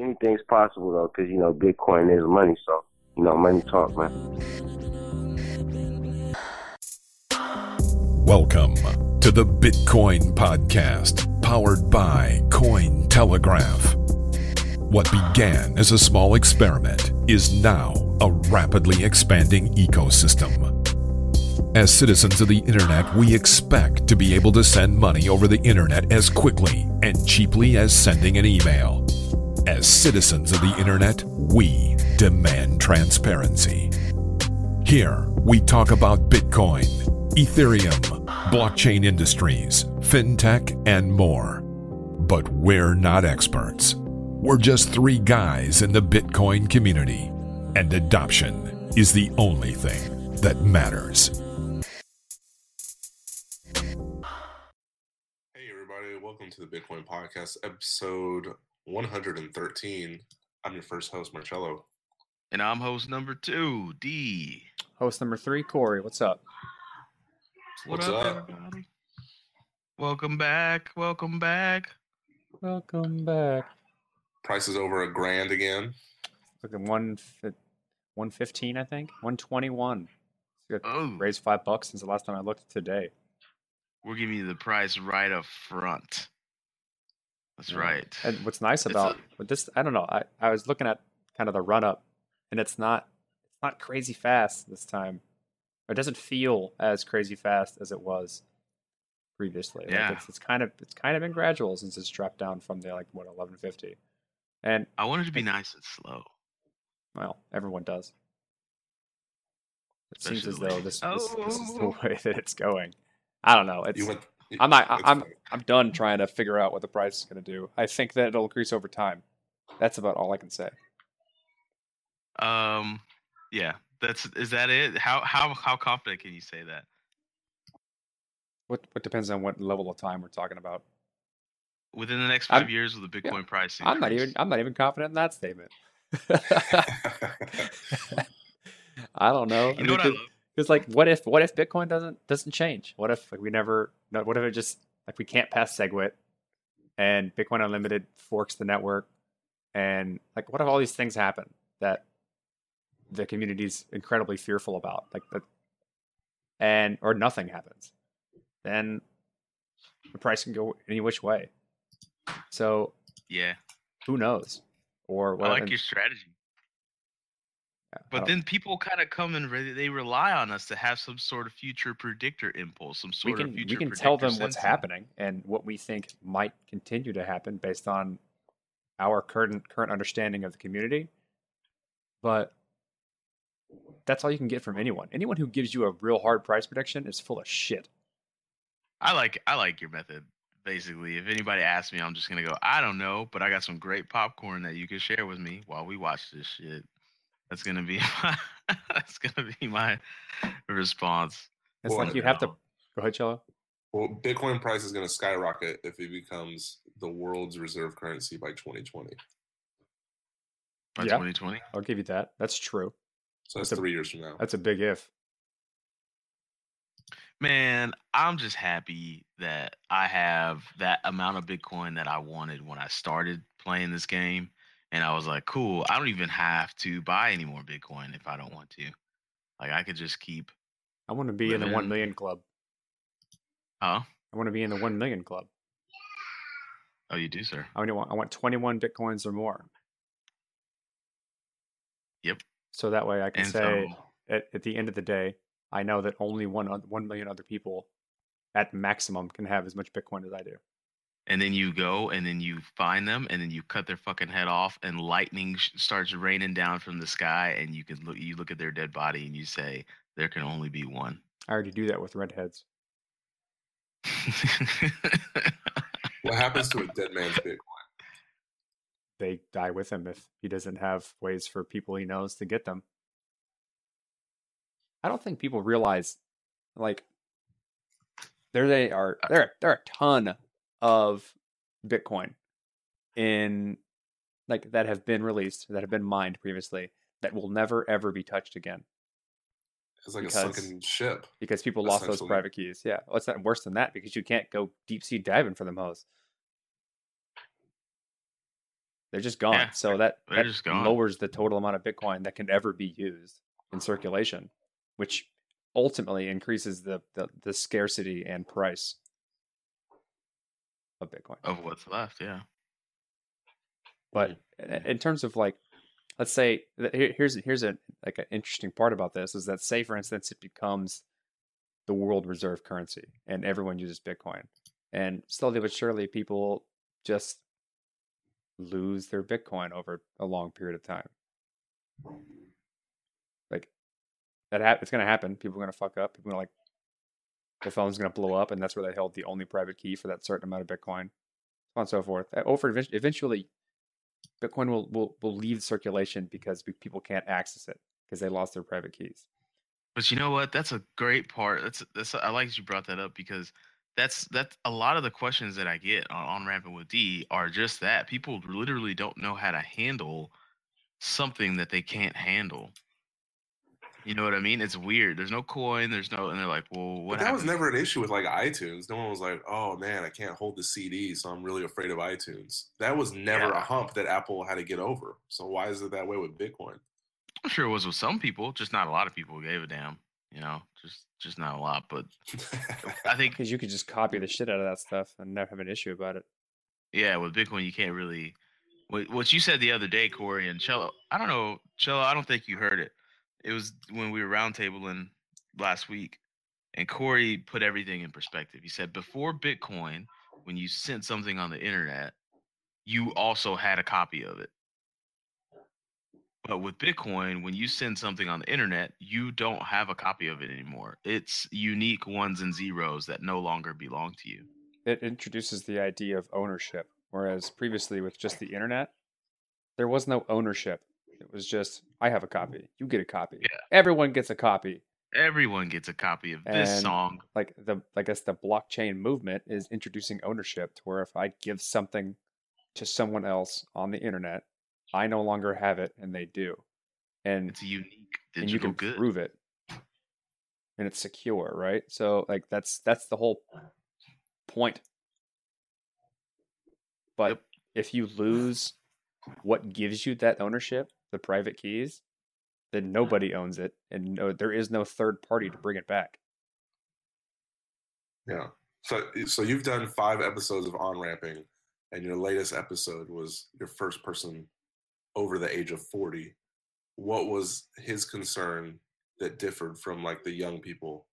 anything's possible though, because you know Bitcoin is money. So you know, money talk, man. Welcome to the Bitcoin Podcast, powered by Cointelegraph. What began as a small experiment is now a rapidly expanding ecosystem. As citizens of the internet, we expect to be able to send money over the internet as quickly and cheaply as sending an email. As citizens of the internet, we demand transparency. Here, we talk about Bitcoin, Ethereum, blockchain industries, fintech, and more. But we're not experts. We're just three guys in the Bitcoin community, and adoption is the only thing that matters. Hey, everybody, welcome to the Bitcoin Podcast, episode 113. I'm your first host, Marcello. And I'm host number two, D. Host number three, Corey. What's up? What What's up, up? everybody? Welcome back. Welcome back. Welcome back. Price is over a grand again. Look at one, one fifteen, I think. One twenty one. Oh, Raised five bucks since the last time I looked today. we're giving you the price right up front. That's right. And what's nice about a- this, I don't know. I, I was looking at kind of the run up, and it's not it's not crazy fast this time. It doesn't feel as crazy fast as it was previously. Like, Yeah. it's, it's kind of it's kind of been gradual since it's dropped down from the like what eleven fifty, and I wanted to be nice and slow. well, everyone does. It seems as though ladies. this, this, this is the Oh. way that it's going. I don't know. It's You went. I'm not. I'm. I'm done trying to figure out what the price is going to do. I think that it'll increase over time. That's about all I can say. Um, yeah. That's is that it? How how how confident can you say that? What what depends on what level of time we're talking about. Within the next I'm- 5 years with the Bitcoin price I'm not even? I'm not even confident in that statement. I don't know. You know what I love? Because like, what if what if Bitcoin doesn't doesn't change? What if like we never? What if it just like we can't pass SegWit, and Bitcoin Unlimited forks the network, and like what if all these things happen that the community's incredibly fearful about, like that, and or nothing happens, then the price can go any which way. So Yeah. who knows? Or I like your strategy. But then people kind of come and re- they rely on us to have some sort of future predictor impulse, some we sort can of future we can tell them what's happening and what we think might continue to happen based on our current current understanding of the community. But that's all you can get from anyone. Anyone who gives you a real hard price prediction is full of shit. I like I like your method. Basically, if anybody asks me, I'm just gonna go. I don't know, but I got some great popcorn that you can share with me while we watch this shit. That's gonna be my, that's gonna be my response. It's Well, like you have to go ahead, Cello. well, Bitcoin price is going to skyrocket if it becomes the world's reserve currency by 2020. By Yeah. 2020, I'll give you that. That's true. So that's That's a- three years from now. That's a big if. man, I'm just happy that I have that amount of Bitcoin that I wanted when I started playing this game. And I was like, cool, I don't even have to buy any more Bitcoin if I don't want to. Like I could just keep I want to be in the million club. Huh? I want to be in the one million club. Oh, you do, sir. I want I want 21 bitcoins or more. Yep. So that way I can And say so at, at the end of the day, I know that only one one million other people at maximum can have as much Bitcoin as I do. And then you go and then you find them and then you cut their fucking head off and lightning sh- starts raining down from the sky and you can look you look at their dead body and you say there can only be one. I already do that with redheads. What happens to a dead man's Bitcoin? They die with him if he doesn't have ways for people he knows to get them. I don't think people realize, like, there they are. There, there are a ton of Bitcoin in, like, that have been released, that have been mined previously, that will never ever be touched again. It's like Because- a sunken ship. because people lost those private keys. Yeah, well, it's not worse than that because you can't go deep sea diving for them hoes. They're just gone. Yeah, so that, that lowers the total amount of Bitcoin that can ever be used in circulation, which ultimately increases the, the, the scarcity and price of Bitcoin. Of what's left, yeah. But in- in terms of like, let's say here's here's a like an interesting part about this is that say for instance it becomes the world reserve currency and everyone uses Bitcoin, and slowly but surely people just lose their Bitcoin over a long period of time. Like that hap- it's gonna happen. People are gonna fuck up. People are gonna like the phone's gonna blow up, and that's where they held the only private key for that certain amount of Bitcoin, so on and so forth. Over eventually, Bitcoin will, will will leave circulation because people can't access it because they lost their private keys. But you know what? That's a great part. That's that's I like that you brought that up because that's that's a lot of the questions that I get on, on Rampant with D are just that. People literally don't know how to handle something that they can't handle. You know what I mean? It's weird. There's no coin. There's no, and they're like, "Well, what?" But that was never an issue with like iTunes. No one was like, "Oh man, I can't hold the CD, so I'm really afraid of iTunes." That was never a hump that Apple had to get over. So why is it that way with Bitcoin? I'm sure it was with some people, just not a lot of people gave a damn. You know, just just not a lot. But I think Because you could just copy the shit out of that stuff and never have an issue about it. Yeah, with Bitcoin, you can't really. What, what you said the other day, Corey and Cello. I don't know, Cello. I don't think you heard it. It was when we were roundtabling last week, and Corey put everything in perspective. He said before Bitcoin, when you sent something on the internet, you also had a copy of it. But with Bitcoin, when you send something on the internet, you don't have a copy of it anymore. It's unique ones and zeros that no longer belong to you. It introduces the idea of ownership, whereas previously with just the internet, there was no ownership. It was just I have a copy, you get a copy, Yeah. everyone gets a copy. Everyone gets a copy of this And- song. Like the I guess the blockchain movement is introducing ownership to where if I give something to someone else on the internet, I no longer have it and they do. And It's a unique and you can good. prove it and it's secure right so like that's that's the whole point but Yep. if you lose what gives you that ownership the private keys then uh-huh. nobody owns it and no, there is no third party to uh-huh. bring it back Yeah. So eh, so you've done five episodes of on ramping, and your latest episode was your first person over the age of forty. What was his concern that differed from like the young people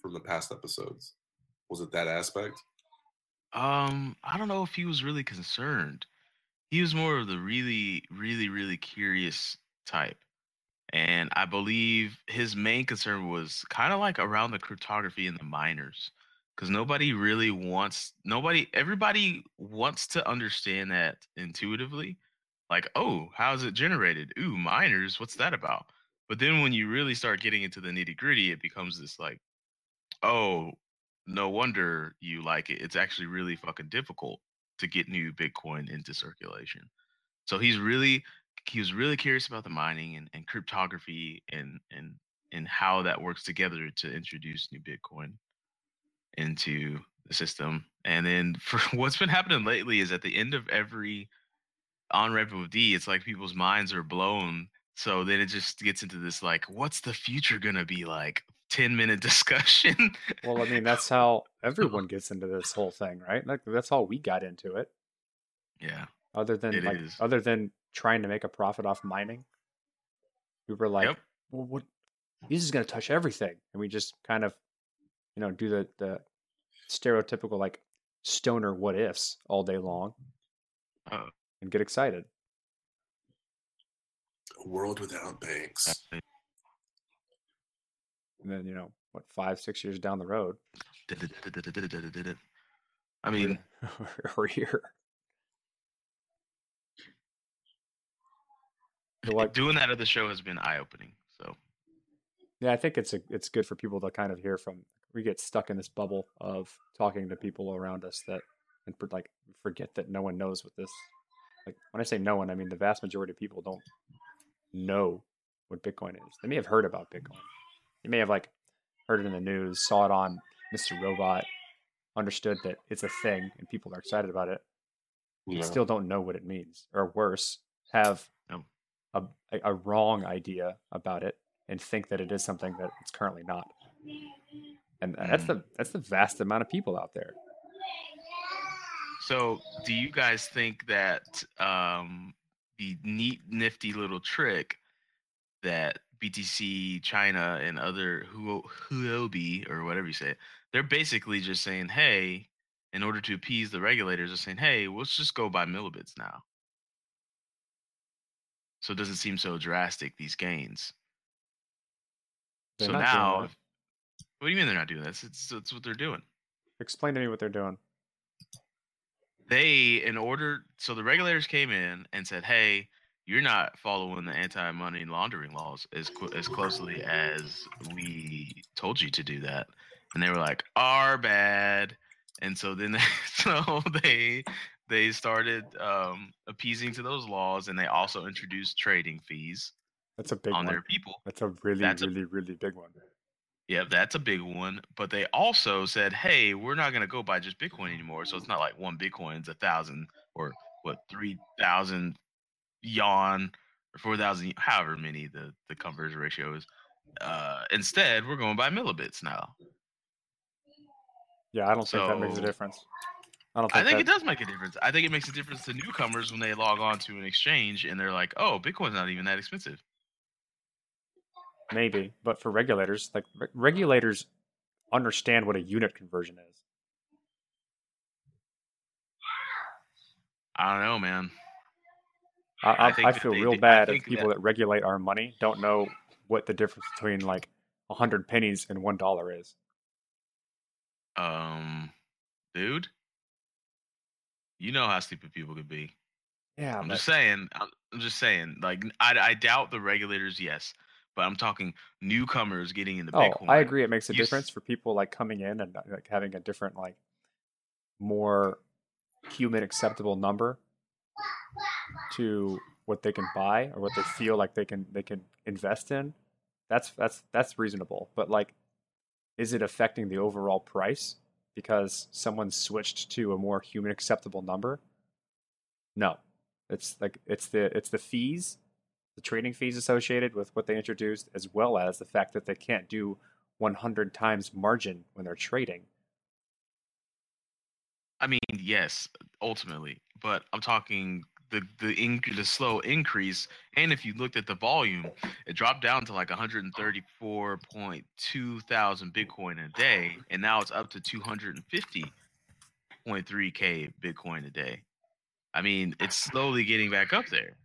from the past episodes? Was it that aspect? Um, I don't know if he was really concerned. He was more of the really, really, really curious type. And I believe his main concern was kind of like around the cryptography and the miners. Because nobody really wants, nobody, everybody wants to understand that intuitively. Like, oh, how's it generated? Ooh, miners, what's that about? But then when you really start getting into the nitty gritty, it becomes this like, oh, no wonder you like it. It's actually really fucking difficult to get new Bitcoin into circulation. So he's really he was really curious about the mining and, and cryptography and and and how that works together to introduce new Bitcoin into the system. And then for what's been happening lately is at the end of every on with D, it's like people's minds are blown. So then it just gets into this like, what's the future gonna be like? 10 minute discussion. well i mean that's how everyone gets into this whole thing right like that's how we got into it yeah. other than It like is. other than trying to make a profit off mining we were like Yep. well what this is going to touch everything and we just kind of you know do the the stereotypical like stoner what ifs all day long Uh, and get excited A world without banks. And then you know what five six years down the road I mean, we're here doing that at the show has been eye opening. So Yeah, I think it's a it's good for people to kind of hear from. We get stuck in this bubble of talking to people around us that and like forget that no one knows what this. Like when I say no one, I mean the vast majority of people don't know what Bitcoin is. They may have heard about Bitcoin. You may have like heard it in the news, saw it on Mr. Robot, understood that it's a thing and people are excited about it. No. still don't know what it means, or worse, have No. a, a, wrong idea about it and think that it is something that it's currently not. And that's Mm. the that's the vast amount of people out there. So, do you guys think that um, the neat, nifty little trick that BTC China and other Huo- Huobi or whatever you say, it, they're basically just saying, "Hey, in order to appease the regulators, they're saying, hey, let's just go by millibits now." So it doesn't seem so drastic these gains. They're so now, what do you mean they're not doing this? It's it's what they're doing. Explain to me what they're doing. they in order so the regulators came in and said hey you're not following the anti-money laundering laws as as closely as we told you to do that and they were like our bad and so then they, so they they started um, appeasing to those laws and they also introduced trading fees That's a big on one. their people That's a really, That's a- really, really big one. Yeah, that's a big one. But they also said, hey, we're not going to go by just Bitcoin anymore. So it's not like one Bitcoin's a thousand or what, 3,000 yuan or 4,000, however many the, the conversion ratio is. Uh, instead, we're going by millibits now. Yeah, I don't think that makes a difference. I don't think, I think it does make a difference. I think it makes a difference to newcomers when they log on to an exchange and they're like, oh, Bitcoin's not even that expensive. maybe, but for regulators, like re- regulators understand what a unit conversion is. I don't know, man. I, I I, feel they real bad if people that- that regulate our money don't know what the difference between like a hundred pennies and one dollar is. Um, dude, you know how stupid people could be. Yeah, I'm but just saying. I'm, I'm just saying. Like, I, I doubt the regulators. Yes, but I'm talking newcomers getting into oh, Bitcoin. I agree. It makes a You s- difference for people like coming in and uh, like having a different like more human acceptable number to what they can buy or what they feel like they can they can invest in. That's that's that's reasonable. But like, is it affecting the overall price because someone switched to a more human acceptable number? No, it's like it's the it's the fees, the trading fees associated with what they introduced, as well as the fact that they can't do 100 times margin when they're trading. I mean, yes, ultimately, but I'm talking the the inc- the slow increase. And if you looked at the volume, it dropped down to like 134.2 thousand Bitcoin a day, and now it's up to 250.3k Bitcoin a day. I mean, it's slowly getting back up there.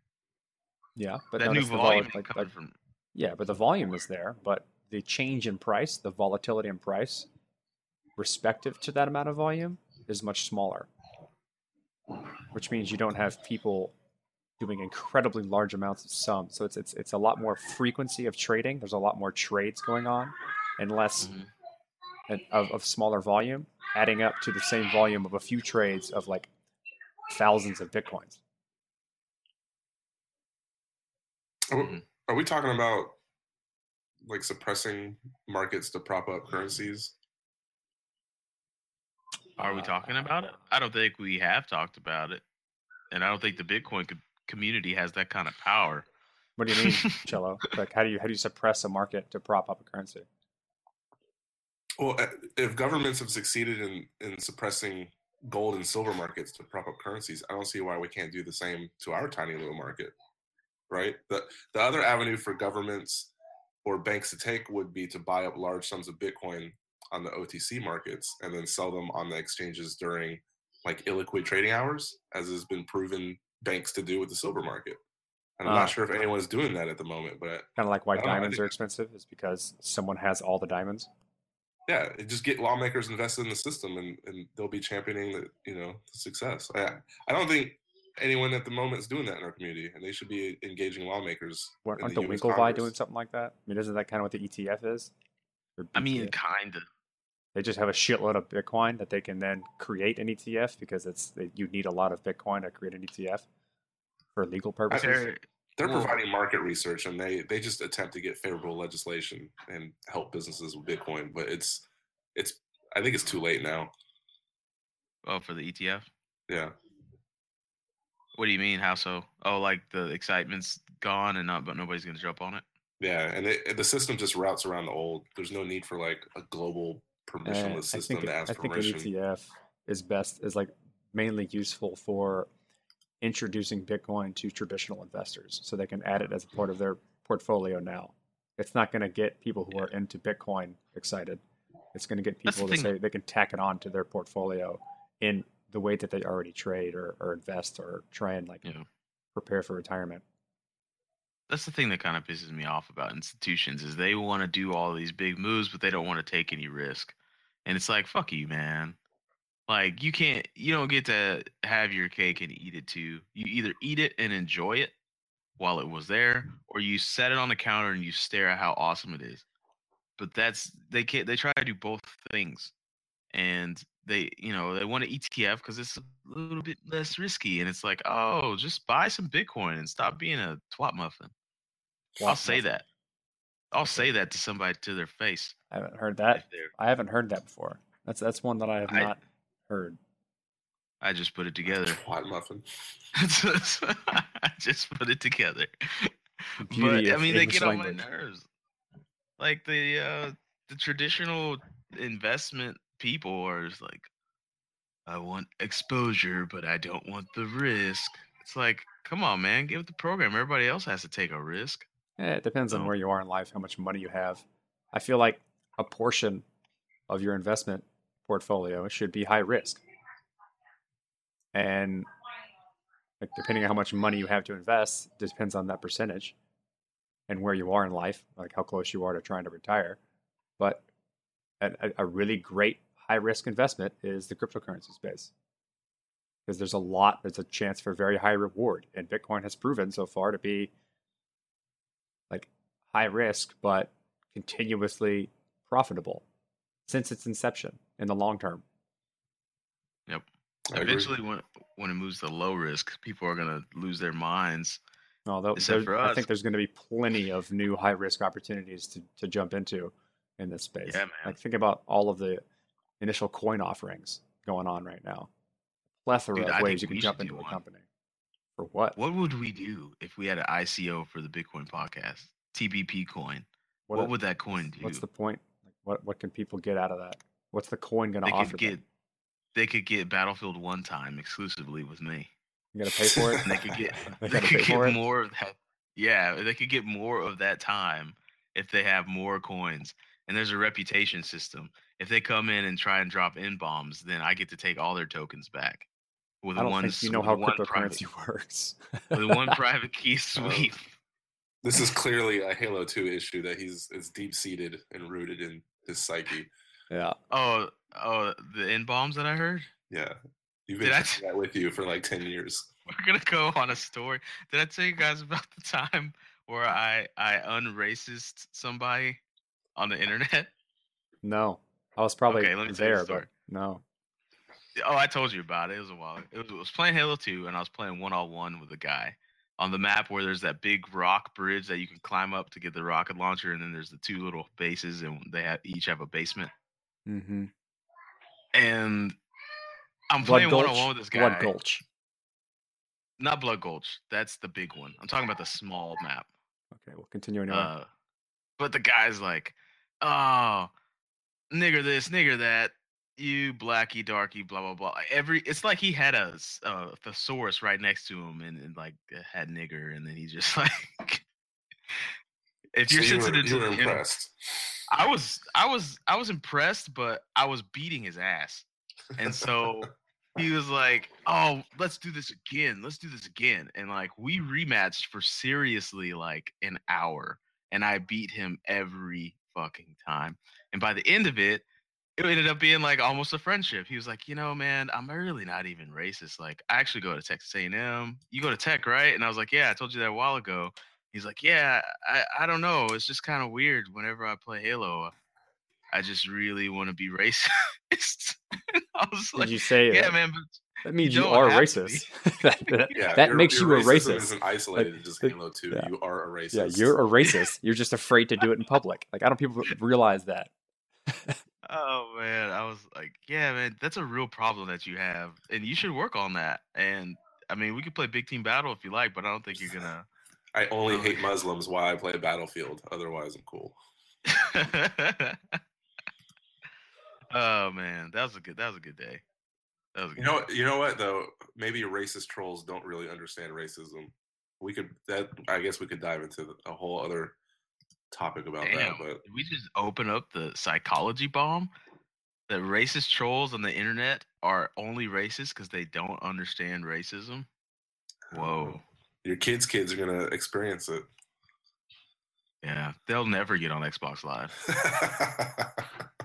Yeah, but that new the volume like- like- from yeah, but the volume is there, but the change in price, the volatility in price, respective to that amount of volume, is much smaller. Which means you don't have people doing incredibly large amounts of sum. So it's it's it's a lot more frequency of trading. There's a lot more trades going on, and less Mhm. of, of smaller volume, adding up to the same volume of a few trades of like thousands of bitcoins. Are, we- Mhm. are we talking about like suppressing markets to prop up currencies? Are we talking about it? I don't think we have talked about it, and I don't think the Bitcoin community has that kind of power. What do you mean, Cello? Like, how do you how do you suppress a market to prop up a currency? Well, uh, if governments have succeeded in, in suppressing gold and silver markets to prop up currencies, I don't see why we can't do the same to our tiny little market, right? The the other avenue for governments or banks to take would be to buy up large sums of Bitcoin on the OTC markets and then sell them on the exchanges during like illiquid trading hours, as has been proven banks to do with the silver market. And I'm Ah. not sure if anyone's doing that at the moment, but Kind of like why I don't know, diamonds are expensive is because someone has all the diamonds. yeah, it just get lawmakers invested in the system, and, and they'll be championing the you know the success. I I don't think anyone at the moment is doing that in our community, and they should be engaging lawmakers. Weren't aren't the US Winklevi doing something like that? I mean, isn't that kind of what the ETF is? I mean, kind of. They just have a shitload of Bitcoin that they can then create an ETF because it's you need a lot of Bitcoin to create an ETF for legal purposes. They're- They're Well- providing market research, and they they just attempt to get favorable legislation and help businesses with Bitcoin. But it's it's I think it's too late now. oh, for the ETF. Yeah, What do you mean? How so? Oh, like the excitement's gone and not, but nobody's gonna jump on it. Yeah, and it, the system just routes around the old. There's no need for like a global permissionless eh, I system think, to it- ask I think an permission. ETF is best is like mainly useful for introducing Bitcoin to traditional investors, so they can add it as a part of their portfolio now. It's not going to get people who are into Bitcoin excited. It's going to get people to thing. say they can tack it on to their portfolio in the way that they already trade or, or invest or try and like Yeah. prepare for retirement. That's the thing that kind of pisses me off about institutions is they want to do all these big moves, but they don't want to take any risk. And it's like, fuck you, man. Like you can't, you don't get to have your cake and eat it too. You either eat it and enjoy it while it was there, or you set it on the counter and you stare at how awesome it is. But that's they can't. They try to do both things, and they, you know, they want to ETF because it's a little bit less risky. And it's like, oh, just buy some Bitcoin and stop being a twat muffin. I'll Walk say that. I'll say that to somebody to their face. I haven't heard that. I haven't heard that before. That's that's one that I have I- not heard. I just put it together. White muffin. I just put it together. But I mean, they English get on my nerves. Like the uh, the traditional investment people are just like, I want exposure, but I don't want the risk. It's like, come on, man, give it the program. Everybody else has to take a risk. Eh, it depends on where you are in life, how much money you have. I feel like a portion of your investment portfolio should be high risk. And like, depending on how much money you have to invest, depends on that percentage and where you are in life, like how close you are to trying to retire. But a, a- really great high risk investment is the cryptocurrency space. Because there's a lot, there's a chance for very high reward. And Bitcoin has proven so far to be high risk but continuously profitable since its inception in the long term. I agree. Eventually, when when it moves to low risk, people are gonna lose their minds. Oh, Although Except there- for I think there's going to be plenty of new high risk opportunities to, to jump into in this space. Yeah, man. Like think about all of the initial coin offerings going on right now. Plethora Dude, I of ways you can jump into do a one. company. For what? What would we do if we had an ICO for the Bitcoin podcast? TBP coin. What, a- would that coin do? What's the point? Like what what can people get out of that? What's the coin going to offer could get them? they could get Battlefield one time exclusively with me. You got to pay for it. They could get They they could get more of that. Yeah, they could get more of that time if they have more coins. And there's a reputation system. If they come in and try and drop in bombs, then I get to take all their tokens back. With I don't one, think you know how one private, works. with one private key Oh. sweep. This is clearly a Halo 2 issue that he's it's deep seated and rooted in his psyche. yeah. Oh, oh, the in bombs that I heard. Yeah. You've been Did I that with you for like 10 years. We're gonna go on a story. Did I tell you guys about the time where I I unracist somebody on the internet? No. I was probably Okay, let me tell the there, but no. Oh, I told you about it. It was a while. It was, it was playing Halo 2, and I was playing one on one with a guy on the map where there's that big rock bridge that you can climb up to get the rocket launcher, and then there's the two little bases, and they have, each have a basement. Mm-hmm. And I'm Blood playing one on one with this guy. Blood Gulch. Not Blood Gulch. That's the big one. I'm talking about the small map. Okay, we'll continue anyway. Uh, but the guy's like, "Oh, nigger this, nigger that, you blacky darky, blah blah blah." Every it's like he had a, a thesaurus right next to him, and, and like had nigger, and then he just like, if you're So you were, sensitive you to were the internet- impressed. I was, I was, I was impressed, but I was beating his ass, and so he was like, "Oh, let's do this again. Let's do this again." And like we rematched for seriously like an hour, and I beat him every fucking time. And by the end of it, it ended up being like almost a friendship. He was like, "You know, man, I'm really not even racist. Like, I actually go to Texas A&M. You go to Tech, right?" And I was like, "Yeah, I told you that a while ago." He's like, "Yeah, I, I don't know. It's just kind of weird. Whenever I play Halo, I just really want to be racist." I was Did like, you say "Yeah, that? man, but That means you you, are racist. that that, Yeah, that your- makes your you a racism racist. Isn't isolated Like, just Halo 2. yeah. You are a racist. Yeah, you're a racist. You're just afraid to do it in public. Like I don't people realize that. Oh man, I was like, yeah, man, that's a real problem that you have, and you should work on that. And I mean, we could play big team battle if you like, but I don't think you're gonna. I only hate Muslims while I play Battlefield. Otherwise, I'm cool. oh man, that was a good. That was a good day. That was a You know, day. you know what though? Maybe racist trolls don't really understand racism. We could that I guess we could dive into a whole other topic about that. But we just open up the psychology bomb? That racist trolls on the internet are only racist because they don't understand racism. Uh-huh. Whoa. your kids' kids are gonna experience it. Yeah, they'll never get on Xbox Live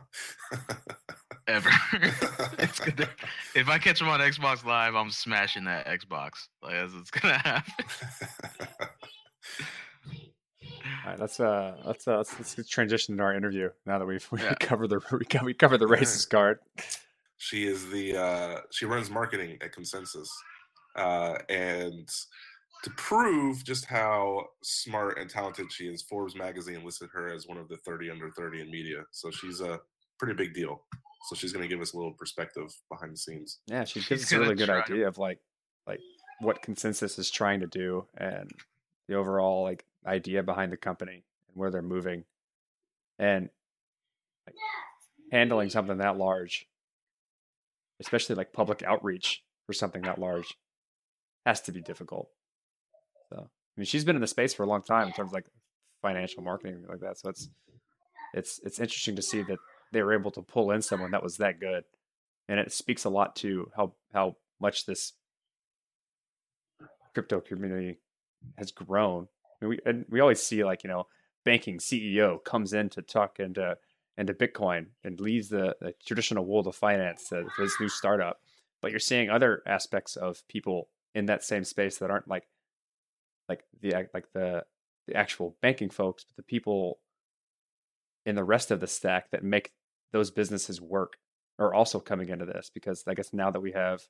ever. if I catch them on Xbox Live, I'm smashing that Xbox. Like that's what's gonna happen. All right, let's uh, let's uh, let's, let's transition to our interview now that we've we Yeah. covered the we covered, we covered the racist card. she is the uh, she runs marketing at ConsenSys, uh, and to prove just how smart and talented she is, Forbes magazine listed her as one of the 30 under 30 in media. So she's a pretty big deal. So she's going to give us a little perspective behind the scenes. Yeah, she She's gives us a really good to- idea of like like what ConsenSys is trying to do and the overall like idea behind the company and where they're moving, and like, handling something that large, especially like public outreach for something that large, has to be difficult. So I mean, she's been in the space for a long time in terms of like financial marketing like that. So it's it's it's interesting to see that they were able to pull in someone that was that good and it speaks a lot to how how much this crypto community has grown. Mean, we and we always see like you know banking CEO comes in to talk into into Bitcoin and leaves the, the traditional world of finance to for this new startup. But you're seeing other aspects of people in that same space that aren't like like the like the the actual banking folks, but the people in the rest of the stack that make those businesses work are also coming into this because I guess now that we have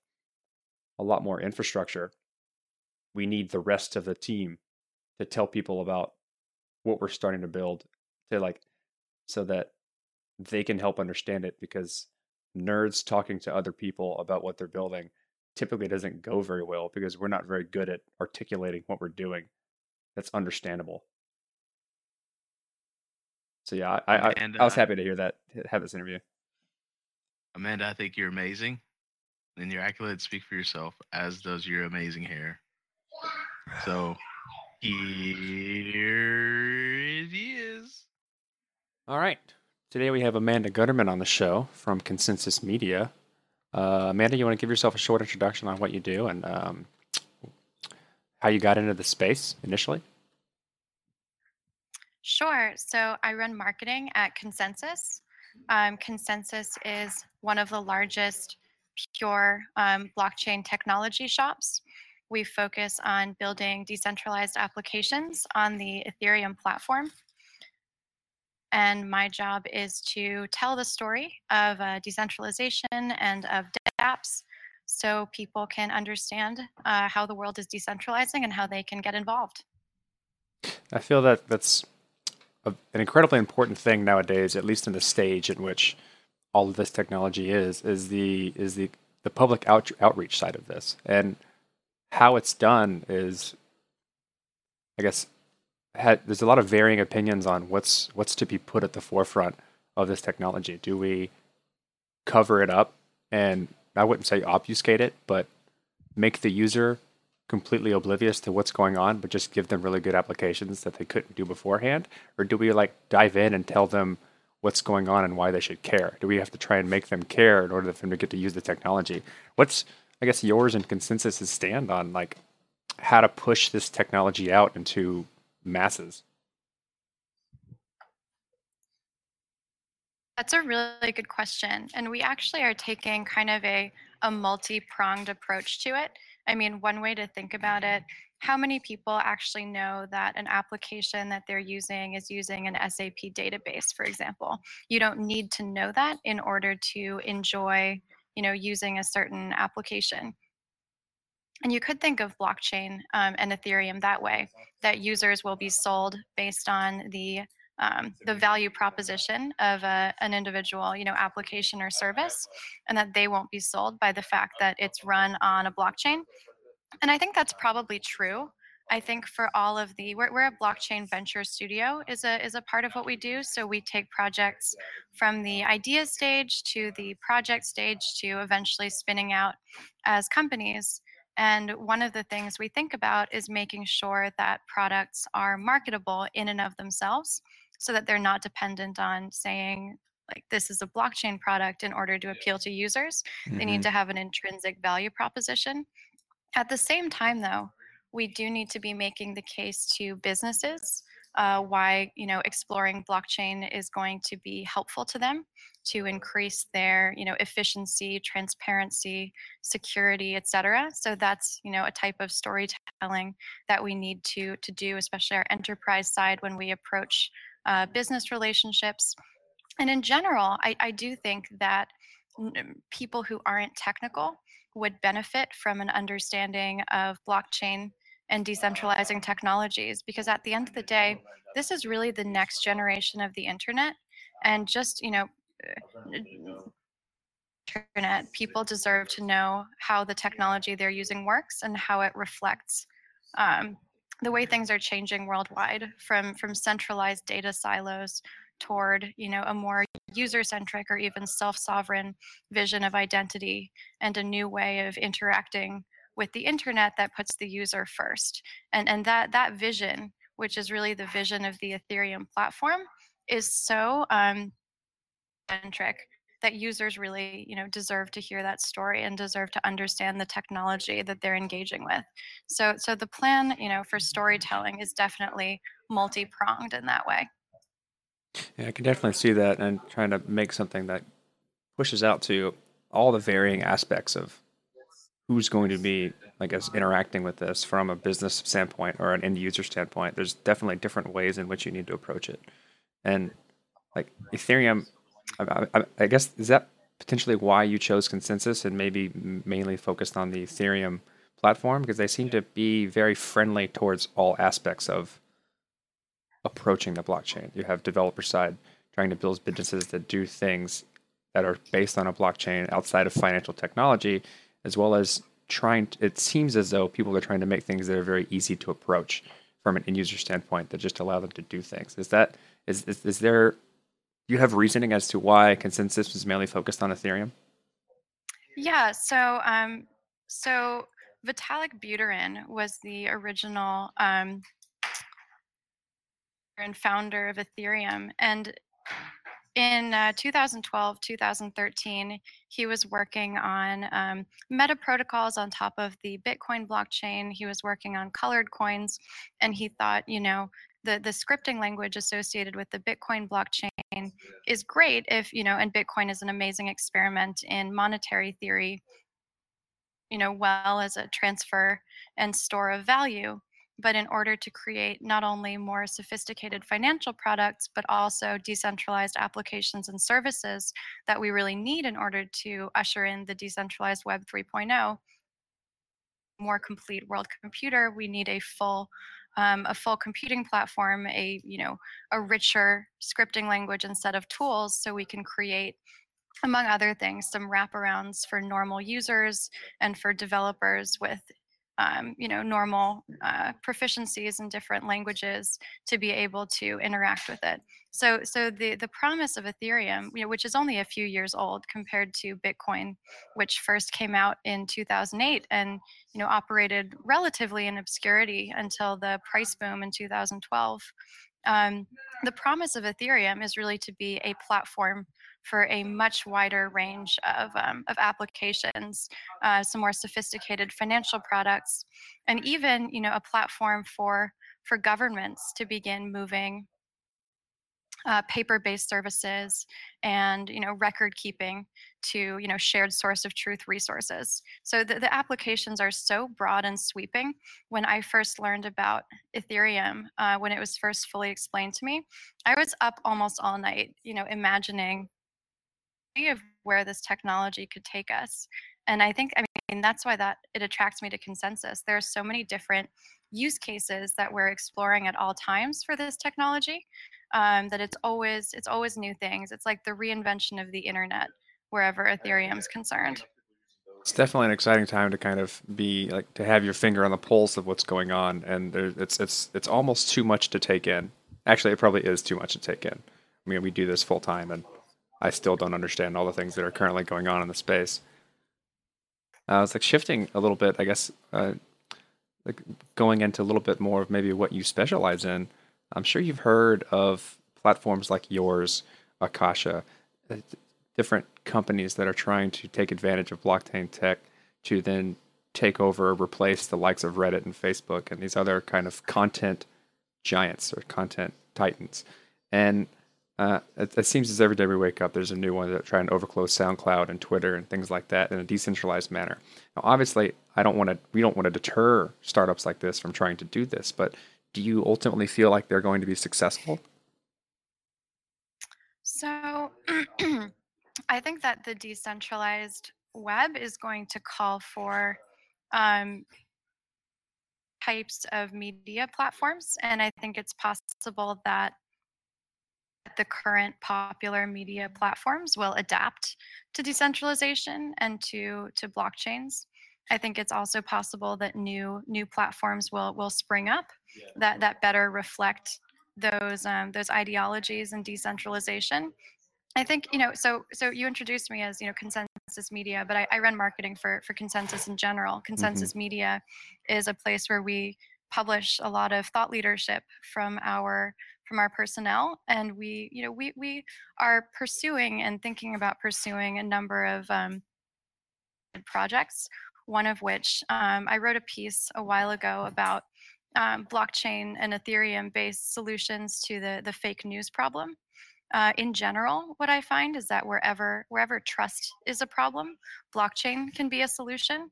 a lot more infrastructure, we need the rest of the team to tell people about what we're starting to build to like so that they can help understand it because nerds talking to other people about what they're building typically doesn't go very well because we're not very good at articulating what we're doing that's understandable. So yeah, I I, And, I was uh, happy to hear that have this interview. Amanda, I think you're amazing, and your accolades speak for yourself, as does your amazing hair. So here it is. All right. Today we have Amanda Gutterman on the show from ConsenSys Media. Uh, Amanda, you want to give yourself a short introduction on what you do and um, how you got into the space initially? Sure. So I run marketing at ConsenSys. Um, ConsenSys is one of the largest pure um, blockchain technology shops. We focus on building decentralized applications on the Ethereum platform. And my job is to tell the story of uh, decentralization and of dApps so people can understand uh, how the world is decentralizing and how they can get involved. I feel that that's a, an incredibly important thing nowadays, at least in the stage in which all of this technology is, is the is the the public out, outreach side of this, and how it's done is, I guess, there's a lot of varying opinions on what's what's to be put at the forefront of this technology. Do we cover it up and I wouldn't say obfuscate it, but make the user completely oblivious to what's going on, but just give them really good applications that they couldn't do beforehand? Or do we like dive in and tell them what's going on and why they should care? Do we have to try and make them care in order for them to get to use the technology? What's I guess yours and ConsenSys stand on like how to push this technology out into masses? That's a really good question. And we actually are taking kind of a, a multi pronged approach to it. I mean, one way to think about it how many people actually know that an application that they're using is using an SAP database, for example? You don't need to know that in order to enjoy, you know, using a certain application. And you could think of blockchain um, and Ethereum that way, that users will be sold based on the um, the value proposition of a, an individual, you know, application or service, and that they won't be sold by the fact that it's run on a blockchain. and I think that's probably true. I think for all of the we're, we're a blockchain venture studio is a is a part of what we do. So we take projects from the idea stage to the project stage to eventually spinning out as companies. And one of the things we think about is making sure that products are marketable in and of themselves so that they're not dependent on saying like this is a blockchain product in order to appeal to users. Mm-hmm. They need mm-hmm. to have an intrinsic value proposition. At the same time though, we do need to be making the case to businesses uh, why you know exploring blockchain is going to be helpful to them to increase their you know efficiency transparency security etc so that's you know a type of storytelling that we need to to do especially our enterprise side when we approach uh, business relationships. And in general I, I do think that people who aren't technical would benefit from an understanding of blockchain and decentralizing technologies because at the end of the day this is really the next generation of the internet and just you know internet people deserve to know how the technology they're using works and how it reflects um, the way things are changing worldwide from from centralized data silos toward you know a more user centric or even self sovereign vision of identity and a new way of interacting with the internet that puts the user first. And, and that, that vision, which is really the vision of the Ethereum platform, is so um, centric that users really you know deserve to hear that story and deserve to understand the technology that they're engaging with so so the plan you know for storytelling is definitely multi-pronged in that way yeah i can definitely see that and trying to make something that pushes out to all the varying aspects of who's going to be I guess interacting with this from a business standpoint or an end user standpoint. There's definitely different ways in which you need to approach it, and like Ethereum, I, I, I guess is that potentially why you chose ConsenSys and maybe mainly focused on the Ethereum platform because they seem to be very friendly towards all aspects of approaching the blockchain. You have developer side trying to build businesses that do things that are based on a blockchain outside of financial technology as well as trying to, it seems as though people are trying to make things that are very easy to approach from an end user standpoint that just allow them to do things. Is that is is, is there do you have reasoning as to why ConsenSys was mainly focused on ethereum? Yeah so um so vitalik buterin was the original um and founder of ethereum and in uh, 2012 2013 he was working on um, meta protocols on top of the bitcoin blockchain. He was working on colored coins and he thought you know the, the scripting language associated with the bitcoin blockchain is great if you know and bitcoin is an amazing experiment in monetary theory you know well as a transfer and store of value but in order to create not only more sophisticated financial products, but also decentralized applications and services that we really need in order to usher in the decentralized Web 3.0, more complete world computer, we need a full um, a full computing platform, a you know a richer scripting language and set of tools, so we can create among other things, some wraparounds for normal users and for developers with um, you know normal uh, proficiencies in different languages to be able to interact with it. So so the the promise of ethereum you know, which is only a few years old compared to bitcoin which first came out in 2008 and you know operated relatively in obscurity until the price boom in 2012 um, the promise of ethereum is really to be a platform for a much wider range of, um, of applications, uh, some more sophisticated financial products, and even you know a platform for for governments to begin moving uh, paper-based services and you know record keeping to you know shared source of truth resources. So the, the applications are so broad and sweeping. When i first learned about ethereum uh, when it was first fully explained to me i was up almost all night you know imagining of where this technology could take us. And I think, I mean, that's why that it attracts me to ConsenSys. There are so many different use cases that we're exploring at all times for this technology um, that it's always it's always new things. It's like the reinvention of the internet wherever Ethereum's concerned. It's definitely an exciting time to kind of be like to have your finger on the pulse of what's going on, and there, it's it's it's almost too much to take in. Actually, it probably is too much to take in. I mean, we do this full time, and I still don't understand all the things that are currently going on in the space. Uh, I was like shifting a little bit, I guess, uh, like going into a little bit more of maybe what you specialize in. I'm sure you've heard of platforms like yours, Akasha, uh, different companies that are trying to take advantage of blockchain tech to then take over or replace the likes of Reddit and Facebook and these other kind of content giants or content titans. And uh, it, it, seems as every day we wake up, there's a new one that trying to overclose SoundCloud and Twitter and things like that in a decentralized manner. Now, obviously, I don't want to. We don't want to deter startups like this from trying to do this. But do you ultimately feel like they're going to be successful? So, I think that the decentralized web is going to call for um, types of media platforms, and I think it's possible that the current popular media platforms will adapt to decentralization and to to blockchains. I think it's also possible that new new platforms will will spring up yeah. that that better reflect those um, those ideologies and decentralization. I think you know. So so you introduced me as you know ConsenSys media, but I, I run marketing for for ConsenSys in general. Mm-hmm. ConsenSys mm-hmm. media is a place where we publish a lot of thought leadership from our from our personnel and we you know we we are pursuing and thinking about pursuing a number of um, projects one of which um, i wrote a piece a while ago about um, blockchain and ethereum based solutions to the the fake news problem. Uh, in general what i find is that wherever wherever trust is a problem blockchain can be a solution.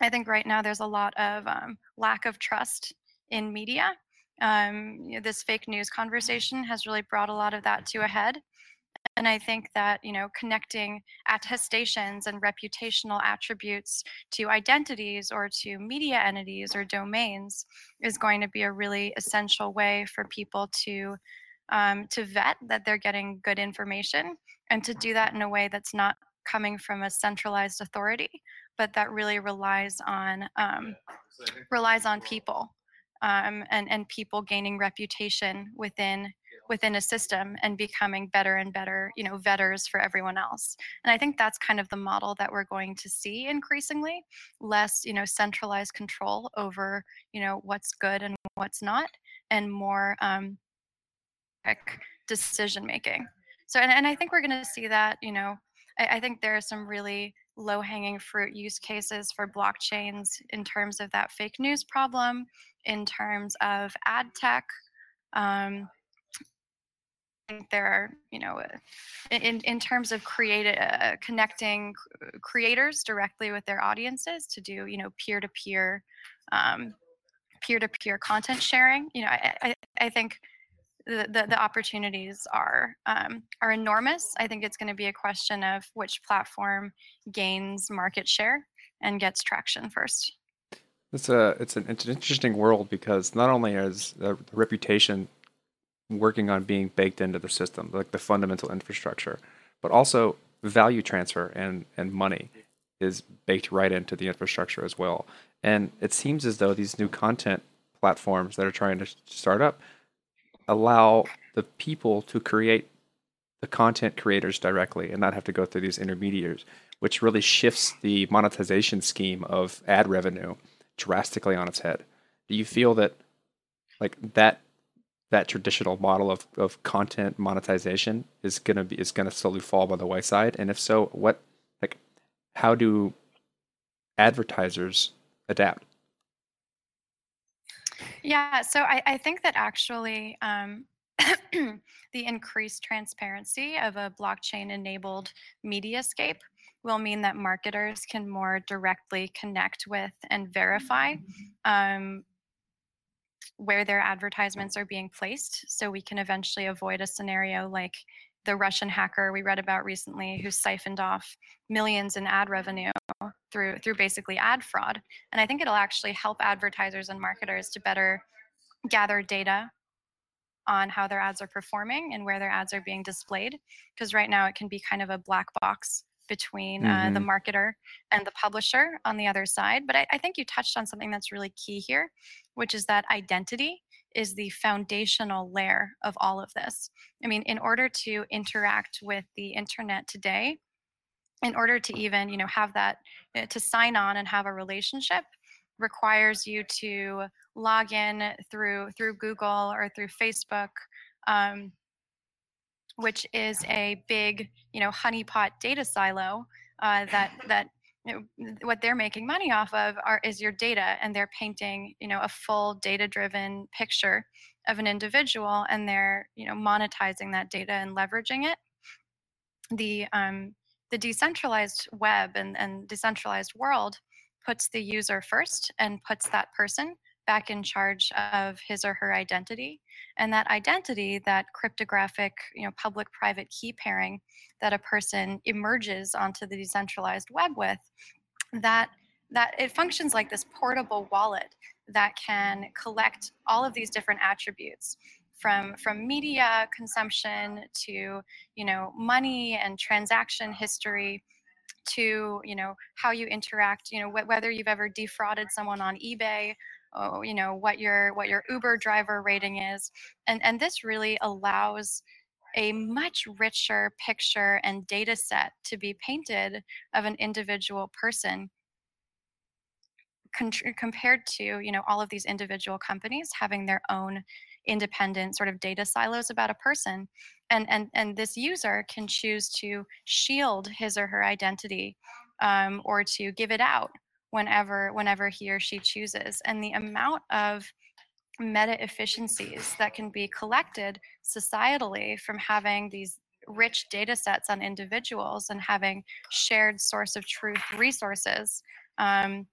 I think right now there's a lot of um, lack of trust in media um, you know, this fake news conversation has really brought a lot of that to a head. And I think that, you know, connecting attestations and reputational attributes to identities or to media entities or domains is going to be a really essential way for people to um, to vet that they're getting good information and to do that in a way that's not coming from a centralized authority, but that really relies on um, relies on people um, and and people gaining reputation within within a system and becoming better and better you know vetters for everyone else. And i think that's kind of the model that we're going to see increasingly less you know centralized control over you know what's good and what's not and more um, decision making. So and, and i think we're going to see that you know I, I think there are some really low hanging fruit use cases for blockchains in terms of that fake news problem in terms of ad tech. Um, I think there are, you know, uh, in in terms of create uh, connecting creators directly with their audiences to do, you know, peer to peer, peer to peer content sharing. You know, I I, I think. The, the, opportunities are um, are enormous. I think it's going to be a question of which platform gains market share and gets traction first. It's a it's an, it's an interesting world because not only is the reputation working on being baked into the system, like the fundamental infrastructure, but also value transfer and and money is baked right into the infrastructure as well. And it seems as though these new content platforms that are trying to start up allow the people to create the content creators directly and not have to go through these intermediaries, which really shifts the monetization scheme of ad revenue drastically on its head. Do you feel that like that that traditional model of, of content monetization is gonna be is gonna slowly fall by the wayside? And if so, what like how do advertisers adapt? Yeah, so I, I think that actually um, the increased transparency of a blockchain enabled mediascape will mean that marketers can more directly connect with and verify um, where their advertisements are being placed so we can eventually avoid a scenario like the Russian hacker we read about recently who siphoned off millions in ad revenue through through basically ad fraud. And I think it'll actually help advertisers and marketers to better gather data on how their ads are performing and where their ads are being displayed because right now it can be kind of a black box between uh, the Mhm. marketer and the publisher on the other side. But I, I think you touched on something that's really key here, which is that identity is the foundational layer of all of this. I mean, in order to interact with the internet today, in order to even you know have that uh, to sign on and have a relationship requires you to log in through through google or through facebook um, which is a big you know honeypot data silo uh, that that what they're making money off of are is your data and they're painting you know a full data driven picture of an individual and they're you know monetizing that data and leveraging it. The um, the decentralized web and, and decentralized world puts the user first and puts that person back in charge of his or her identity and that identity that cryptographic you know public private key pairing that a person emerges onto the decentralized web with that that it functions like this portable wallet that can collect all of these different attributes from from media consumption to you know money and transaction history to you know how you interact you know wh- whether you've ever defrauded someone on ebay or you know what your what your uber driver rating is and and this really allows a much richer picture and data set to be painted of an individual person con- compared to you know all of these individual companies having their own independent sort of data silos about a person and and and this user can choose to shield his or her identity um, or to give it out whenever whenever he or she chooses and the amount of meta efficiencies that can be collected societally from having these rich data sets on individuals and having shared source of truth resources um,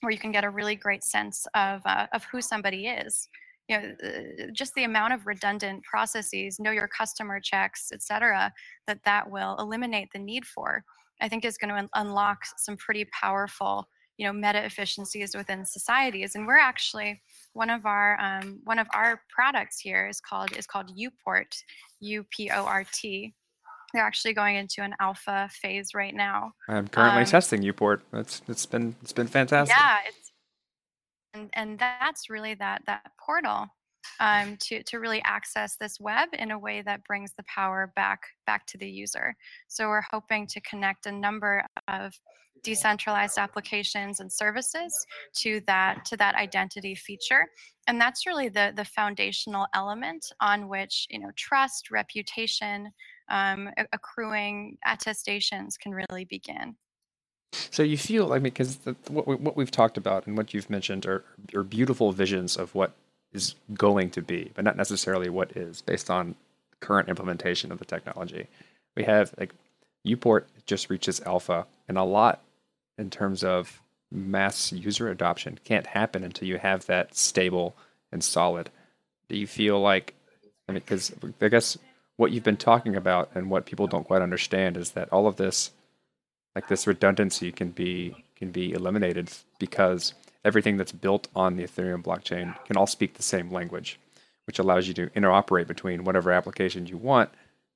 where you can get a really great sense of, uh, of who somebody is. You know uh, just the amount of redundant processes know your customer checks et cetera that that will eliminate the need for i think is going to un- unlock some pretty powerful you know meta efficiencies within societies and we're actually one of our um, one of our products here is called is called uPort u-p-o-r-t they're actually going into an alpha phase right now I'm currently Um, testing uPort. It's it's been it's been fantastic. yeah it's and and that's really that that portal um, to to really access this web in a way that brings the power back back to the user. So we're hoping to connect a number of decentralized applications and services to that to that identity feature. And that's really the the foundational element on which you know trust reputation um, accruing attestations can really begin. So you feel, I mean, because what we, what we've talked about and what you've mentioned are are beautiful visions of what is going to be, but not necessarily what is, based on current implementation of the technology. We have like uPort just reaches alpha, and a lot in terms of mass user adoption can't happen until you have that stable and solid. Do you feel like, I mean, because I guess what you've been talking about and what people don't quite understand is that all of this like this redundancy can be can be eliminated because everything that's built on the Ethereum blockchain can all speak the same language, which allows you to interoperate between whatever application you want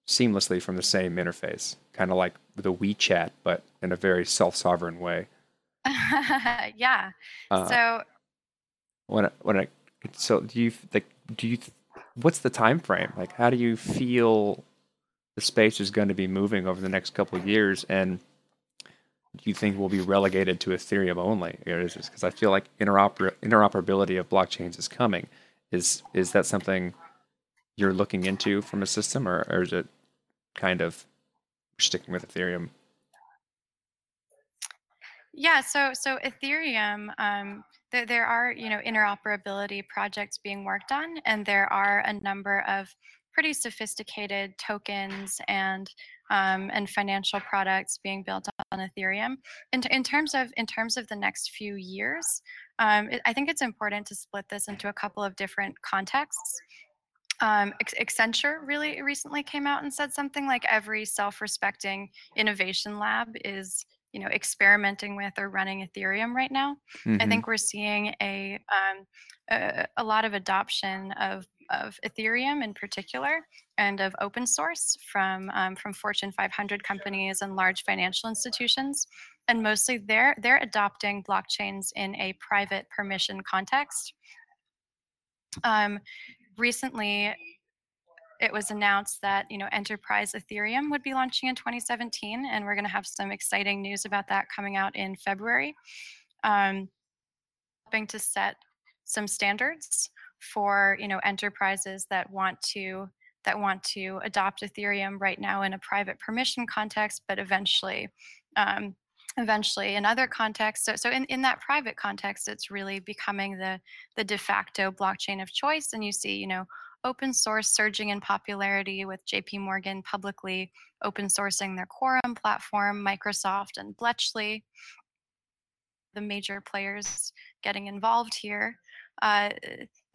seamlessly from the same interface, kind of like the WeChat, but in a very self-sovereign way. yeah. Uh, so when I, when I, so do you like do you what's the time frame? Like how do you feel the space is going to be moving over the next couple of years? And you think we'll be relegated to ethereum only because i feel like interoper- interoperability of blockchains is coming. Is is that something you're looking into from a system or, or is it kind of sticking with ethereum? Yeah, so so Ethereum, um, there there are you know interoperability projects being worked on, and there are a number of pretty sophisticated tokens and um, and financial products being built on Ethereum. In, in terms of in terms of the next few years, um, it, I think it's important to split this into a couple of different contexts. Um, Accenture really recently came out and said something like every self-respecting innovation lab is you know experimenting with or running ethereum right now i Mhm. think we're seeing a um, a, a lot of adoption of of ethereum in particular and of open source from um, from fortune 500 companies and large financial institutions. And mostly they're they're adopting blockchains in a private permission context. Um, recently it was announced that you know enterprise ethereum would be launching in 2017 and we're going to have some exciting news about that coming out in february. Um, hoping to set some standards for you know enterprises that want to that want to adopt ethereum right now in a private permission context but eventually um, eventually in other contexts so, so in, in that private context it's really becoming the the de facto blockchain of choice and you see you know open source surging in popularity with JP Morgan publicly open sourcing their Quorum platform, Microsoft and Bletchley, the major players getting involved here. Uh,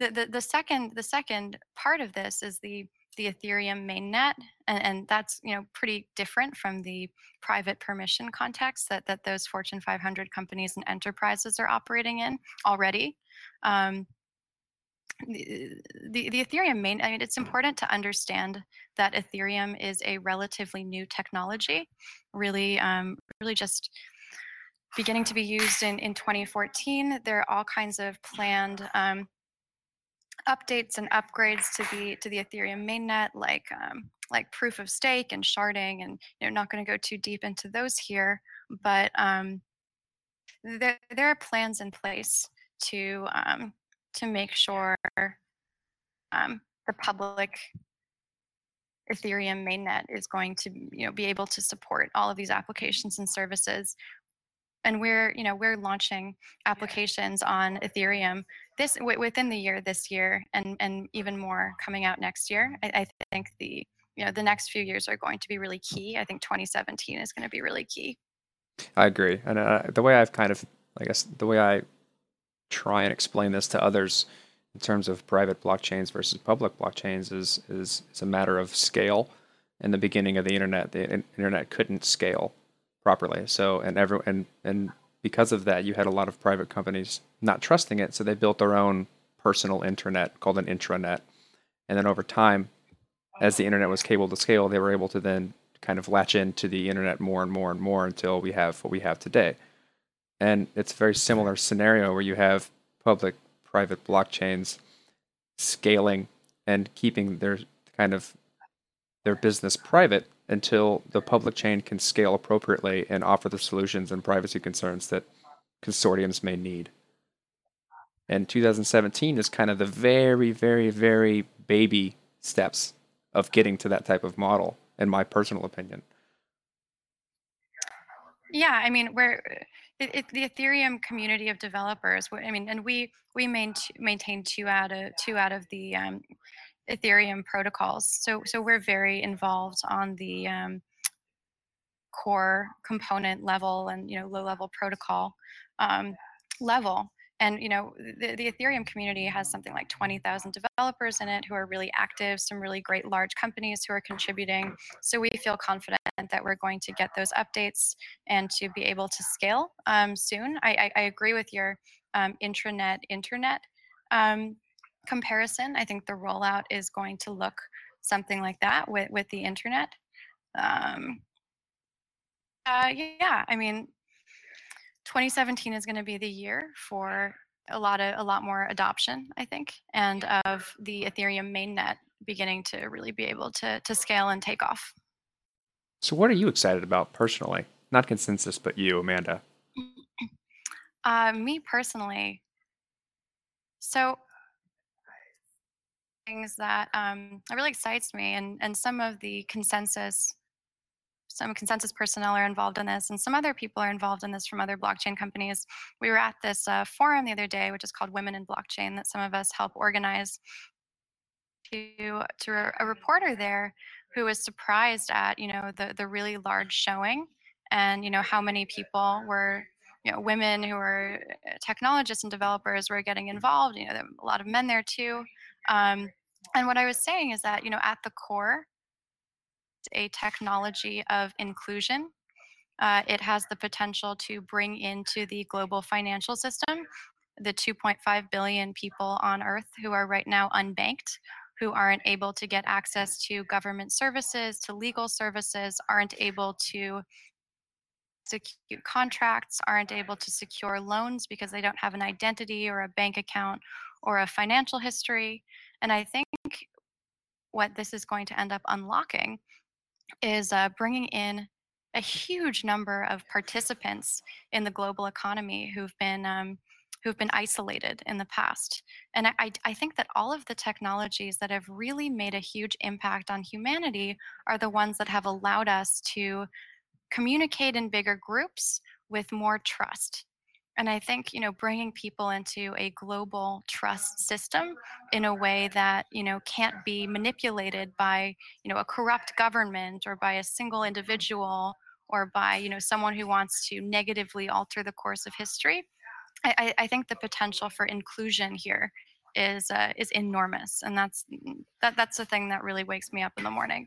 the, the, the second the second part of this is the the Ethereum mainnet, and, and that's you know pretty different from the private permission context that that those Fortune 500 companies and enterprises are operating in already. Um, the, the, the Ethereum main, I mean, it's important to understand that Ethereum is a relatively new technology, really, um, really just beginning to be used in, in 2014. There are all kinds of planned um, updates and upgrades to the to the Ethereum mainnet, like um, like proof of stake and sharding, and you know, not going to go too deep into those here, but um, there there are plans in place to um, to make sure um, the public Ethereum mainnet is going to you know be able to support all of these applications and services. And we're you know we're launching applications on Ethereum this within the year this year and and even more coming out next year. I, I think the you know the next few years are going to be really key. I think 2017 is going to be really key. I agree, and uh, the way I've kind of, I guess, the way I try and explain this to others in terms of private blockchains versus public blockchains is is is a matter of scale. In the beginning of the internet, the internet couldn't scale properly, so and every and and because of that, you had a lot of private companies not trusting it, so they built their own personal internet called an intranet, and then over time, as the internet was capable to scale, they were able to then kind of latch into the internet more and more and more until we have what we have today. And it's a very similar scenario where you have public private blockchains scaling and keeping their kind of their business private until the public chain can scale appropriately and offer the solutions and privacy concerns that consortiums may need. And 2017 is kind of the very, very, very baby steps of getting to that type of model, in my personal opinion. Yeah, I mean, we're it, it, the Ethereum community of developers. I mean, and we we main, maintain two out of two out of the um, Ethereum protocols. So so we're very involved on the um, core component level and you know low level protocol um, level. And you know the, the Ethereum community has something like 20,000 developers in it who are really active. Some really great large companies who are contributing. So we feel confident that we're going to get those updates and to be able to scale um, soon. I, I, I, agree with your um, intranet internet um, comparison. I think the rollout is going to look something like that with, with the internet. Um, uh, yeah, I mean, 2017 is going to be the year for a lot of a lot more adoption, I think, and of the Ethereum mainnet beginning to really be able to to scale and take off. So, what are you excited about personally? Not ConsenSys, but you, Amanda. Uh, me personally. So, things that um, really excites me, and and some of the ConsenSys, some ConsenSys personnel are involved in this, and some other people are involved in this from other blockchain companies. We were at this uh, forum the other day, which is called Women in Blockchain, that some of us help organize. To to a reporter there who was surprised at you know the the really large showing and you know how many people were you know women who were technologists and developers were getting involved you know a lot of men there too um, and what i was saying is that you know at the core a technology of inclusion uh, it has the potential to bring into the global financial system the 2.5 billion people on Earth who are right now unbanked, who aren't able to get access to government services, to legal services, aren't able to execute contracts, aren't able to secure loans because they don't have an identity or a bank account or a financial history. And I think what this is going to end up unlocking is uh, bringing in a huge number of participants in the global economy who've been um, who've been isolated in the past. And I, I think that all of the technologies that have really made a huge impact on humanity are the ones that have allowed us to communicate in bigger groups with more trust. And I think, you know, bringing people into a global trust system in a way that, you know, can't be manipulated by, you know, a corrupt government or by a single individual or by, you know, someone who wants to negatively alter the course of history. I, I think the potential for inclusion here is uh, is enormous, and that's that that's the thing that really wakes me up in the morning.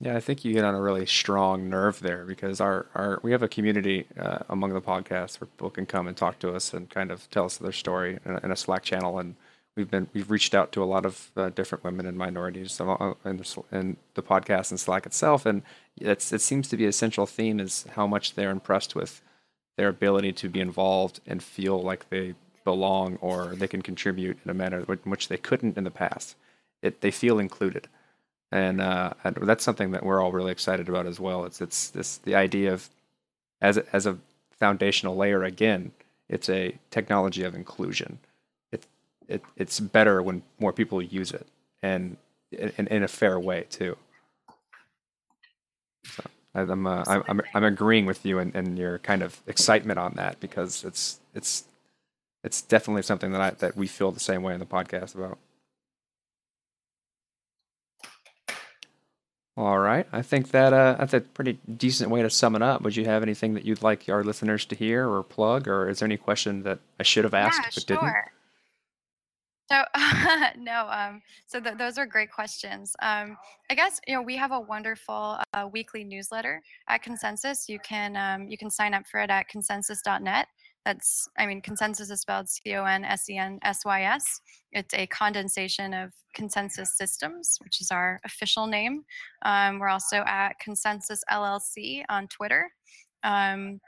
Yeah, I think you hit on a really strong nerve there because our, our we have a community uh, among the podcasts where people can come and talk to us and kind of tell us their story in a, in a Slack channel, and we've been we've reached out to a lot of uh, different women and minorities uh, in the, in the podcast and Slack itself, and it's it seems to be a central theme is how much they're impressed with their ability to be involved and feel like they belong or they can contribute in a manner in which they couldn't in the past. It they feel included and, uh, that's something that we're all really excited about as well. It's it's this the idea of as a, as a foundational layer again. It's a technology of inclusion. It, it it's better when more people use it and in, in a fair way too. So I'm uh, I'm I'm agreeing with you and, and your kind of excitement on that because it's it's it's definitely something that I that we feel the same way in the podcast about. All right. I think that uh, that's a pretty decent way to sum it up. Would you have anything that you'd like our listeners to hear or plug, or is there any question that I should have asked yeah, but sure. didn't? So no, um, so th- those are great questions. Um, I guess you know we have a wonderful uh, weekly newsletter at ConsenSys. You can um, you can sign up for it at consensys.net. That's, I mean, ConsenSys is spelled C O N S E N S Y S. It's a condensation of Consensus Systems, which is our official name. Um, we're also at ConsenSys LLC on Twitter. Um,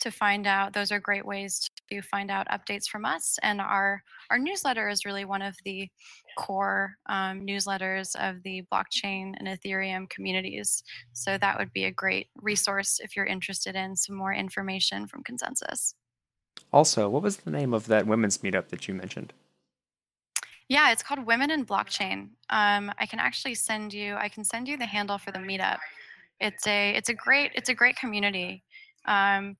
to find out, those are great ways to find out updates from us. And our our newsletter is really one of the core um, newsletters of the blockchain and Ethereum communities. So that would be a great resource if you're interested in some more information from ConsenSys. Also, what was the name of that women's meetup that you mentioned? Yeah, it's called Women in Blockchain. Um, I can actually send you. I can send you the handle for the meetup. It's a it's a great it's a great community um,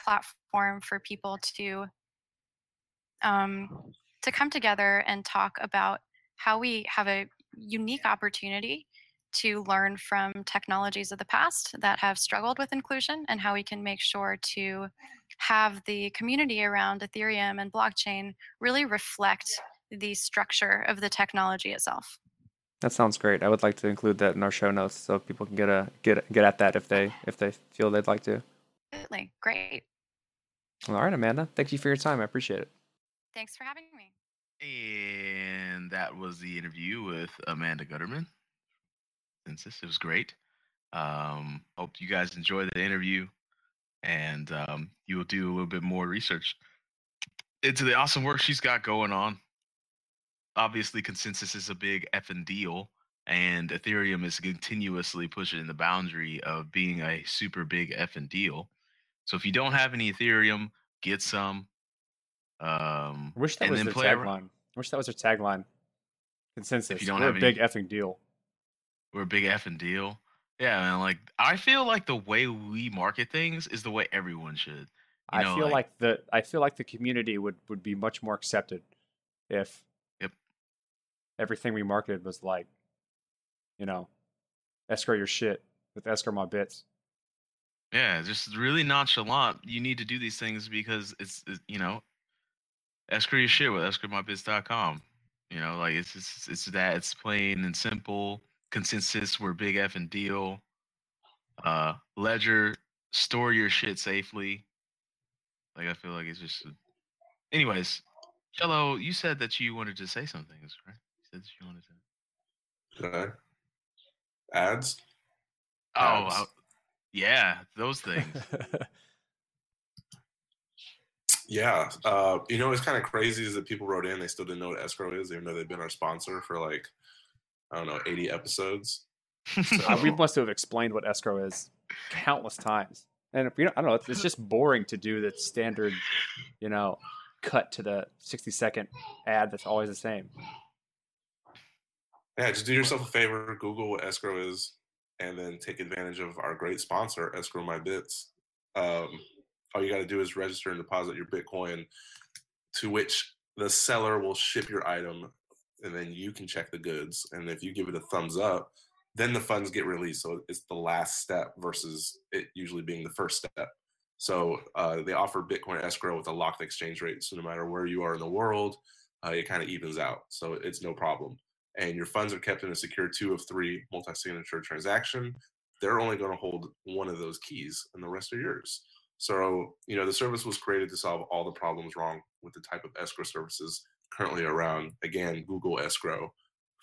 platform for people to um, to come together and talk about how we have a unique opportunity to learn from technologies of the past that have struggled with inclusion and how we can make sure to have the community around Ethereum and blockchain really reflect the structure of the technology itself. That sounds great. I would like to include that in our show notes so people can get a get get at that if they if they feel they'd like to. Absolutely. Great. All right, Amanda. Thank you for your time. I appreciate it. Thanks for having me. And that was the interview with Amanda Gutterman. Census. It was great. Um, hope you guys enjoy the interview and um, you will do a little bit more research into the awesome work she's got going on. Obviously, ConsenSys is a big effing deal, and Ethereum is continuously pushing the boundary of being a super big effing deal. So if you don't have any Ethereum, get some. Um, Wish that was their play around- tagline. Wish that was their tagline. ConsenSys. If you don't We're have a any- big effing deal. We're a big effing deal. Yeah, man. Like I feel like the way we market things is the way everyone should. You I know, feel like, the I feel like the community would would be much more accepted if Yep. everything we marketed was like, you know, escrow your shit with escrow my bits. Yeah, just really nonchalant. You need to do these things because it's, it's you know, escrow your shit with escrowmybits.com. You know, like it's it's it's that it's plain and simple. ConsenSys, we're big F and deal. Uh, Ledger, store your shit safely. Like I feel like it's just. Anyways, Cello, you said that you wanted to say something, right? You said that you wanted to. Should I? Ads? Oh, Ads. uh, yeah, those things. Yeah. Uh, you know it's kind of crazy is that people wrote in, they still didn't know what escrow is, even though they've been our sponsor for like, I don't know, 80 episodes. Uh, we must have explained what escrow is countless times. And if you know, I don't know, it's, it's just boring to do the standard, you know, cut to the 60 second ad that's always the same. Yeah, just do yourself a favor, Google what escrow is, and then take advantage of our great sponsor, Escrow My Bits. Um, all you got to do is register and deposit your Bitcoin, to which the seller will ship your item, and then you can check the goods. And if you give it a thumbs up, then the funds get released. So it's the last step versus it usually being the first step. So uh, they offer Bitcoin escrow with a locked exchange rate. So no matter where you are in the world, uh, it kind of evens out. So it's no problem and your funds are kept in a secure two of three multi-signature transaction, they're only going to hold one of those keys and the rest are yours. So, you know, the service was created to solve all the problems wrong with the type of escrow services currently around. Again, Google escrow.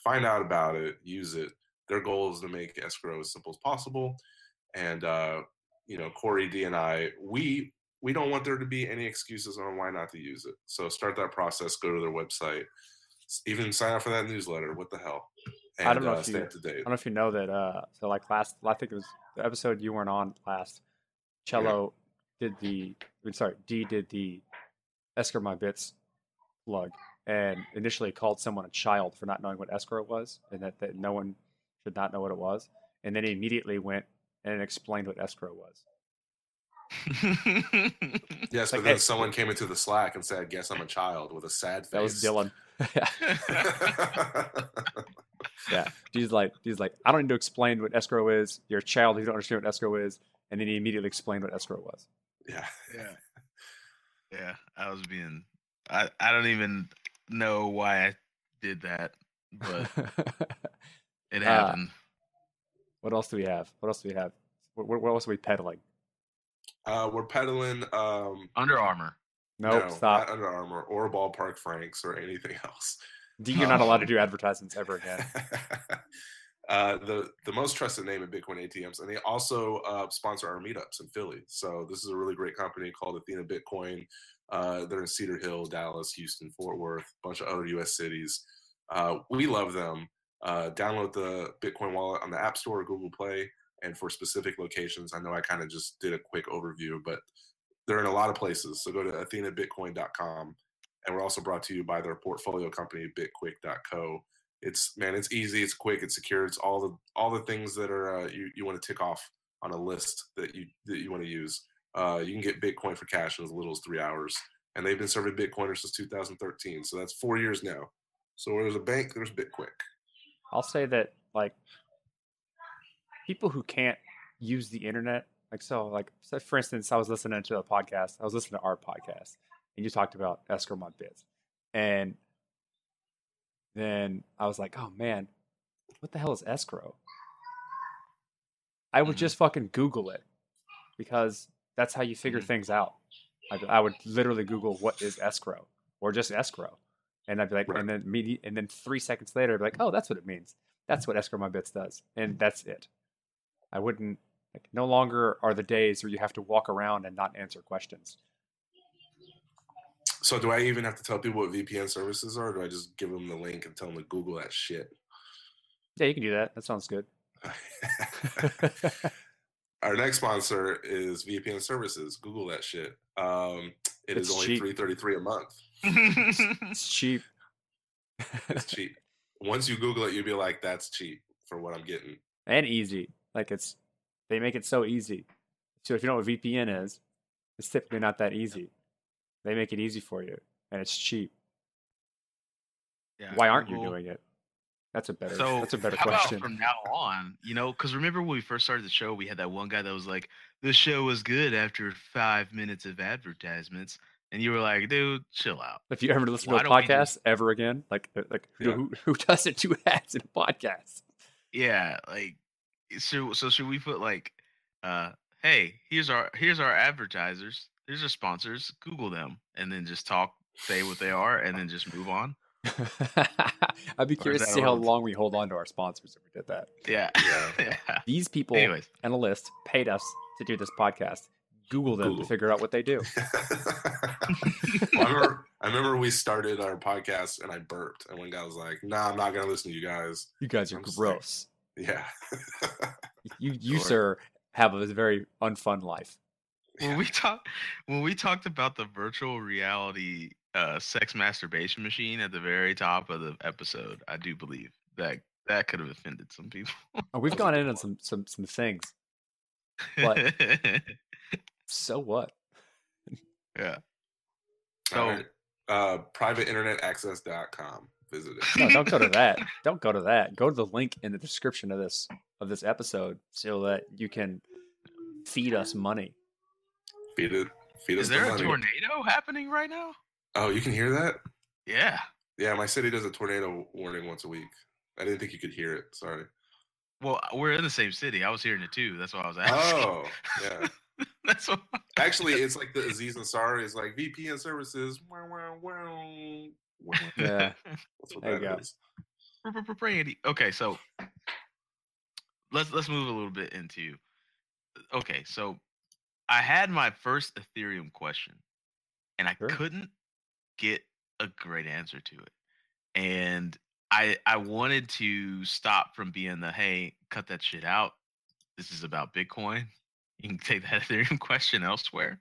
Find out about it, use it. Their goal is to make escrow as simple as possible. And uh, you know, Corey D and I, we we don't want there to be any excuses on why not to use it. So start that process, go to their website, even sign up for that newsletter. What the hell? And, I don't know uh, if stay you- up to date. I don't know if you know that. Uh, so like last, I think it was the episode you weren't on last. Cello did the, I mean, sorry, D did the escrow my bits plug, and initially called someone a child for not knowing what escrow was, and that, that no one should not know what it was, and then he immediately went and explained what escrow was. Yes, like, but then hey- someone came into the Slack and said, "Guess I'm a child" with a sad face. That was Dylan. yeah, he's like, he's like, I don't need to explain what escrow is. You're a child who don't understand what escrow is, and then he immediately explained what escrow was. yeah. yeah, yeah. I was being. I I don't even know why I did that, but it Uh, happened. what else do we have? What else do we have? What, what else are we peddling? Uh, we're peddling. Um, Under Armour. Nope, no, stop. Not Under Armour or Ballpark Franks or anything else. You're not allowed to do advertisements ever again. uh, the the most trusted name in Bitcoin ATMs, and they also uh, sponsor our meetups in Philly. So this is a really great company called Athena Bitcoin. Uh, they're in Cedar Hill, Dallas, Houston, Fort Worth, a bunch of other U.S. cities. Uh, we love them. Uh, download the Bitcoin wallet on the App Store or Google Play. And for specific locations, I know I kind of just did a quick overview, but they're in a lot of places. So go to athenabitcoin.com. And we're also brought to you by their portfolio company, bitquick.co. It's man, it's easy, it's quick, it's secure, it's all the all the things that are uh, you, you want to tick off on a list that you that you want to use. Uh, you can get Bitcoin for cash in as little as three hours, and they've been serving Bitcoiners since 2013. So that's four years now. So where there's a bank, there's BitQuick. I'll say that like people who can't use the internet, like so, like so for instance, I was listening to a podcast. I was listening to our podcast, and you talked about escrow my bits, and then I was like, oh man, what the hell is escrow? I would Mhm. just fucking Google it because that's how you figure Mhm. things out. Like, I would literally Google what is escrow or just escrow, and I'd be like, Right. and then and then three seconds later, I'd be like, oh, that's what it means. That's what escrow my bits does, and that's it. I wouldn't like. No longer are the days where you have to walk around and not answer questions. So do I even have to tell people what VPN services are, or do I just give them the link and tell them to Google that shit? Yeah, you can do that. That sounds good. Our next sponsor is VPN Services. Google that shit. Um, it is It's only three thirty three a month. it's cheap. It's cheap. Once you Google it, you'll be like, "That's cheap for what I'm getting." and easy. Like it's they make it so easy. So if you know what VPN is, it's typically not that easy. They make it easy for you, and it's cheap. Yeah, Why aren't you doing it? That's a better. So that's a better question. From now on, you know, because remember when we first started the show, we had that one guy that was like, "The show was good after five minutes of advertisements," and you were like, "Dude, chill out." if you ever listen Why to a podcast just- ever again, like uh, like who, Yeah. who, who doesn't do ads in a podcast? Yeah, like so. So should we put like, uh, hey, here's our here's our advertisers, here's our sponsors. Google them, and then just talk, say what they are, and then just move on. I'd be curious to see how long we hold on to our sponsors if we did that. Yeah, Yeah. yeah. These people Anyways, and a list paid us to do this podcast. Google them Google. to figure out what they do. Well, I remember, I remember we started our podcast and I burped, and one guy was like, "Nah, I'm not gonna listen to you guys." You guys are I'm just like- gross. Yeah, You, you Sure. sir, have a very unfun life. when we talked when we talked about the virtual reality uh, sex masturbation machine at the very top of the episode, I do believe that that could have offended some people. Oh, we've gone in on some some some things. But- So what? yeah. So right. uh, privateinternetaccess.com. Visit it. No, don't go to that. Don't go to that. Go to the link in the description of this of this episode so that you can feed us money. Feed it. Feed us is there the a money. tornado happening right now? Oh, you can hear that? Yeah. Yeah, my city does a tornado warning once a week. I didn't think you could hear it. Sorry. Well, uh, we're in the same city. I was hearing it too. That's why I was asking. Oh, yeah. That's what. Actually, it's like the Aziz Ansari is like VPN services. Wow, wow, wow. wow. Yeah. That's what There you that go. is. Brandy. Okay, so let's let's move a little bit into. Okay, so I had my first Ethereum question, and I Sure. couldn't get a great answer to it, and I I wanted to stop from being the hey cut that shit out. This is about Bitcoin. You can take that Ethereum question elsewhere.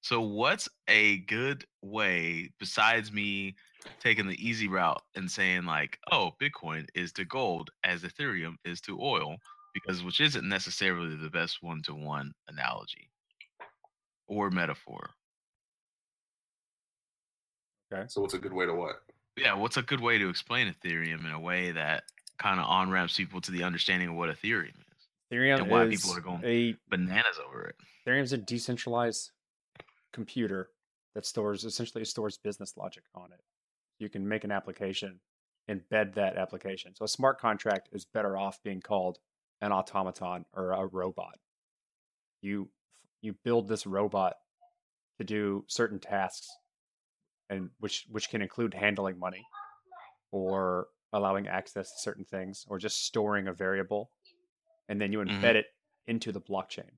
So, what's a good way besides me taking the easy route and saying like, oh, Bitcoin is to gold as Ethereum is to oil, because which isn't necessarily the best one to one analogy or metaphor. So, what's a good way to what? Yeah, what's a good way to explain Ethereum in a way that kind of on ramps people to the understanding of what Ethereum is? Ethereum And why is people are going- a Bananas over it. Ethereum's a decentralized computer that stores essentially stores business logic on it. You can make an application, embed that application. So a smart contract is better off being called an automaton or a robot. You you build this robot to do certain tasks and which which can include handling money or allowing access to certain things or just storing a variable and then you embed it into the blockchain.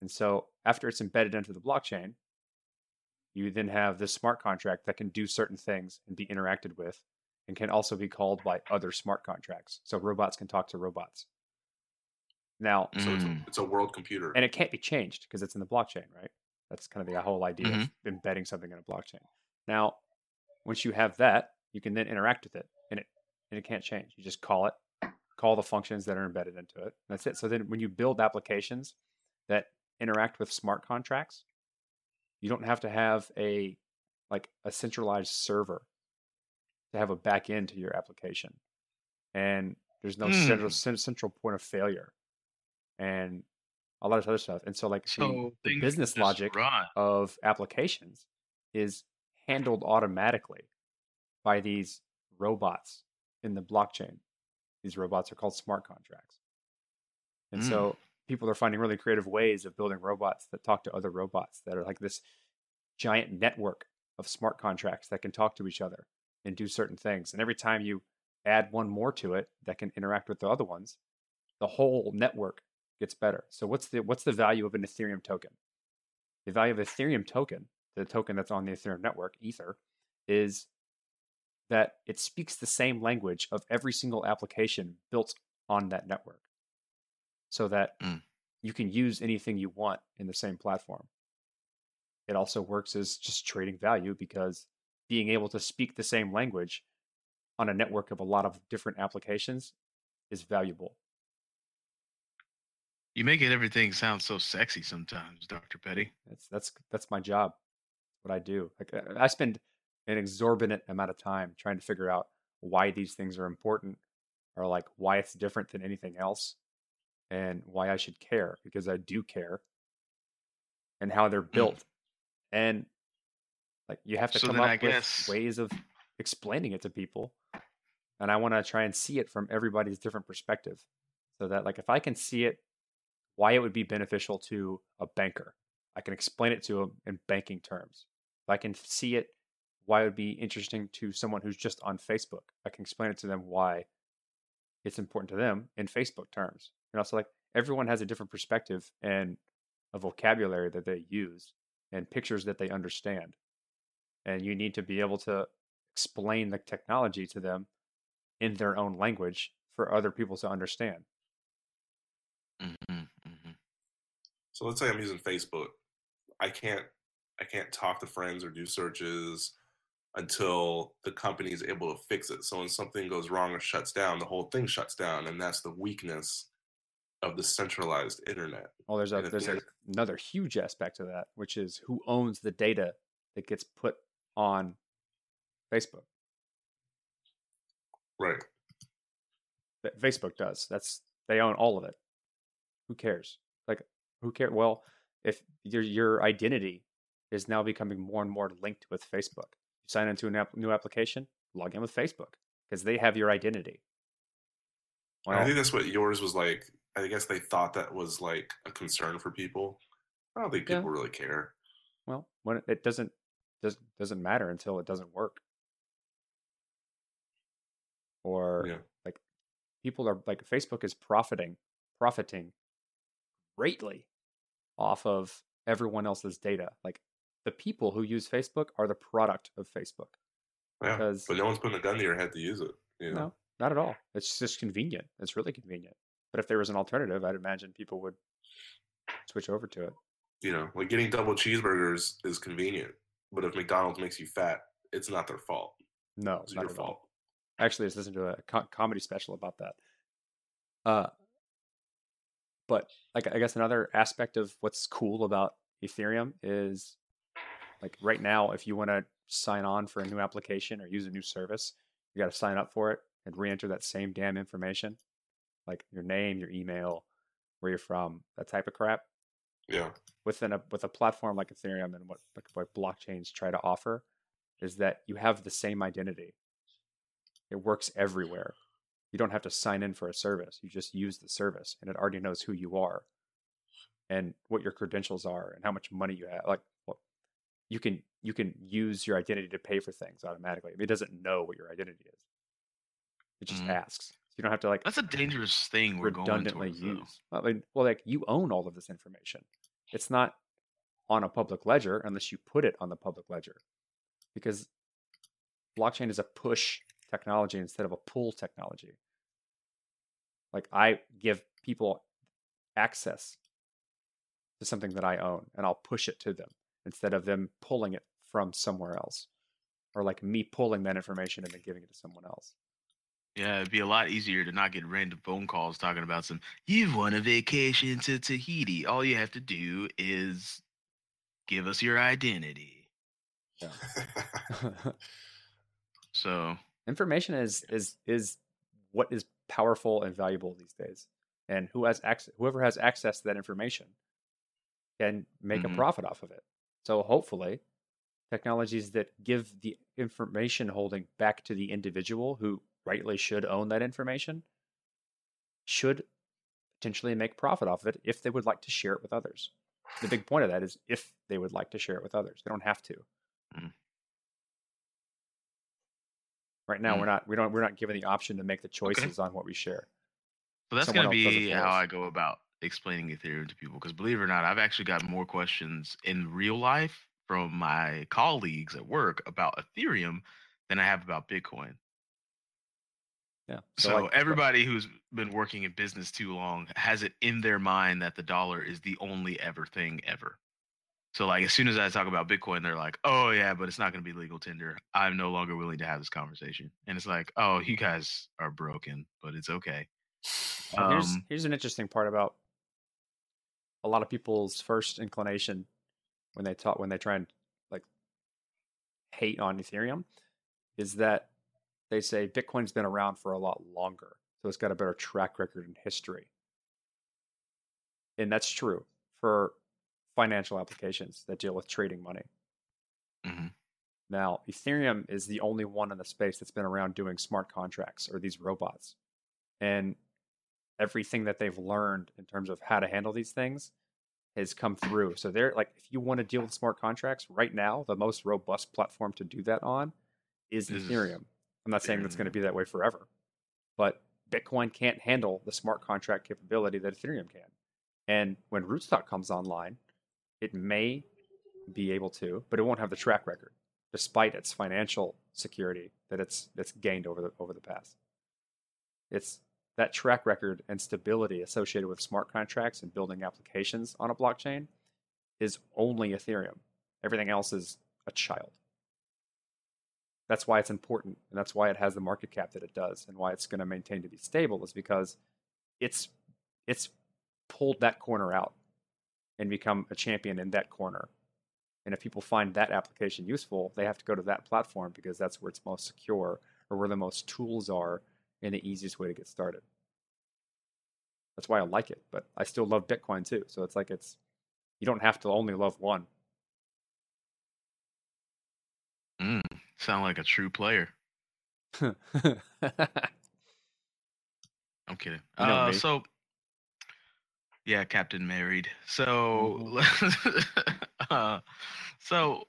And so after it's embedded into the blockchain, you then have this smart contract that can do certain things and be interacted with and can also be called by other smart contracts. So robots can talk to robots. Now, So, it's a, Mm. it's a world computer. and it can't be changed because it's in the blockchain, right? That's kind of the whole idea of embedding something in a blockchain. Now, once you have that, you can then interact with it, and it and it can't change. You just call it, call the functions that are embedded into it. That's it. So then, when you build applications that interact with smart contracts, you don't have to have a like a centralized server to have a back end to your application, and there's no central central point of failure, and a lot of other stuff. And so, like the- So the, business logic run. of applications is handled automatically by these robots in the blockchain. These robots are called smart contracts. And Mm. so people are finding really creative ways of building robots that talk to other robots that are like this giant network of smart contracts that can talk to each other and do certain things. And every time you add one more to it that can interact with the other ones, the whole network gets better. So what's the what's the value of an Ethereum token? The value of Ethereum token, the token that's on the Ethereum network, Ether, is that it speaks the same language of every single application built on that network. So that Mm. you can use anything you want in the same platform. It also works as just trading value because being able to speak the same language on a network of a lot of different applications is valuable. You make it everything sound so sexy sometimes, Dr. Petty. That's that's that's my job. What I do. Like uh, I spend an exorbitant amount of time trying to figure out why these things are important or like why it's different than anything else and why I should care because I do care and how they're built. And like you have to So come up I with guess- ways of explaining it to people. And I want to try and see it from everybody's different perspective. So that like if I can see it why it would be beneficial to a banker. I can explain it to him in banking terms. If I can see it, why it would be interesting to someone who's just on Facebook. I can explain it to them why it's important to them in Facebook terms. And also, like everyone has a different perspective and a vocabulary that they use and pictures that they understand. And you need to be able to explain the technology to them in their own language for other people to understand. Mm-hmm, mm-hmm. So let's say I'm using Facebook. I can't I can't talk to friends or do searches until the company is able to fix it. So when something goes wrong or shuts down, the whole thing shuts down, and that's the weakness of the centralized internet. Well, there's a And there's the a, another huge aspect to that, which is who owns the data that gets put on Facebook. Right. That Facebook does. That's they own all of it. Who cares? Like who care? Well, if your your identity is now becoming more and more linked with Facebook, you sign into a new application, log in with Facebook because they have your identity. I think that's what yours was like. I guess they thought that was like a concern for people. I don't think Yeah. people really care. Well, when it doesn't does doesn't matter until it doesn't work. Or Yeah. like people are like Facebook is profiting profiting greatly off of everyone else's data. Like the people who use Facebook are the product of Facebook. Yeah. Because But no one's putting a gun to your head to use it. You know? no, not at all. It's just convenient. It's really convenient. But if there was an alternative, I'd imagine people would switch over to it. You know, like getting double cheeseburgers is convenient. But if McDonald's makes you fat, it's not their fault. No, It's not your at all. fault. I actually just listened to a co- comedy special about that. Uh, but like I guess another aspect of what's cool about Ethereum is like right now, if you want to sign on for a new application or use a new service, you got to sign up for it and re-enter that same damn information, like your name, your email, where you're from, that type of crap. Yeah. Within a with a platform like Ethereum and what like what blockchains try to offer is that you have the same identity. It works everywhere. You don't have to sign in for a service. You just use the service and it already knows who you are and what your credentials are and how much money you have. Like you can you can use your identity to pay for things automatically. It doesn't know what your identity is. It just Mhm. asks. You don't have to like That's a dangerous thing we're going redundantly towards. though. use. I mean, well, like you own all of this information. It's not on a public ledger unless you put it on the public ledger, because blockchain is a push technology instead of a pull technology. Like I give people access to something that I own, and I'll push it to them instead of them pulling it from somewhere else, or like me pulling that information and then giving it to someone else. Yeah, it'd be a lot easier to not get random phone calls talking about some. You've won a vacation to Tahiti. All you have to do is give us your identity. So information is is is what is powerful and valuable these days and who has access whoever has access to that information can make Mhm. a profit off of it so hopefully technologies that give the information holding back to the individual who rightly should own that information should potentially make profit off of it if they would like to share it with others the big point of that is if they would like to share it with others they don't have to Mm. right now Mm. we're not we don't we're not given the option to make the choices on what we share So that's going to else does it be how. I go about explaining Ethereum to people. Because believe it or not, I've actually got more questions in real life from my colleagues at work about Ethereum than I have about Bitcoin. yeah So, like, everybody who's been working in business too long has it in their mind that the dollar is the only ever thing ever. So like as soon as I talk about Bitcoin, they're like, "Oh yeah, but it's not going to be legal tender." I'm no longer willing to have this conversation, and it's like, "Oh, you guys are broken, but it's okay." Well, here's Um, here's an interesting part about a lot of people's first inclination when they talk when they try and like hate on Ethereum is that they say Bitcoin's been around for a lot longer, so it's got a better track record in history. And that's true for financial applications that deal with trading money. Mhm. Now, Ethereum is the only one in the space that's been around doing smart contracts or these robots. And everything that they've learned in terms of how to handle these things has come through. So they're like, if you want to deal with smart contracts right now, the most robust platform to do that on is Ethereum. I'm not saying that's going to be that way forever, but Bitcoin can't handle the smart contract capability that Ethereum can. And when Rootstock comes online, it may be able to, but it won't have the track record, despite its financial security that it's that's gained over the over the past. It's that track record and stability associated with smart contracts and building applications on a blockchain is only Ethereum. Everything else is a child. That's why it's important, and that's why it has the market cap that it does, and why it's going to maintain to be stable is because it's it's pulled that corner out and become a champion in that corner. And if people find that application useful, they have to go to that platform because that's where it's most secure or where the most tools are and the easiest way to get started. That's why I like it, but I still love Bitcoin too. So it's like it's you don't have to only love one. Mm, sound like a true player. I'm kidding. You know uh, so, yeah, Captain married. So, uh, so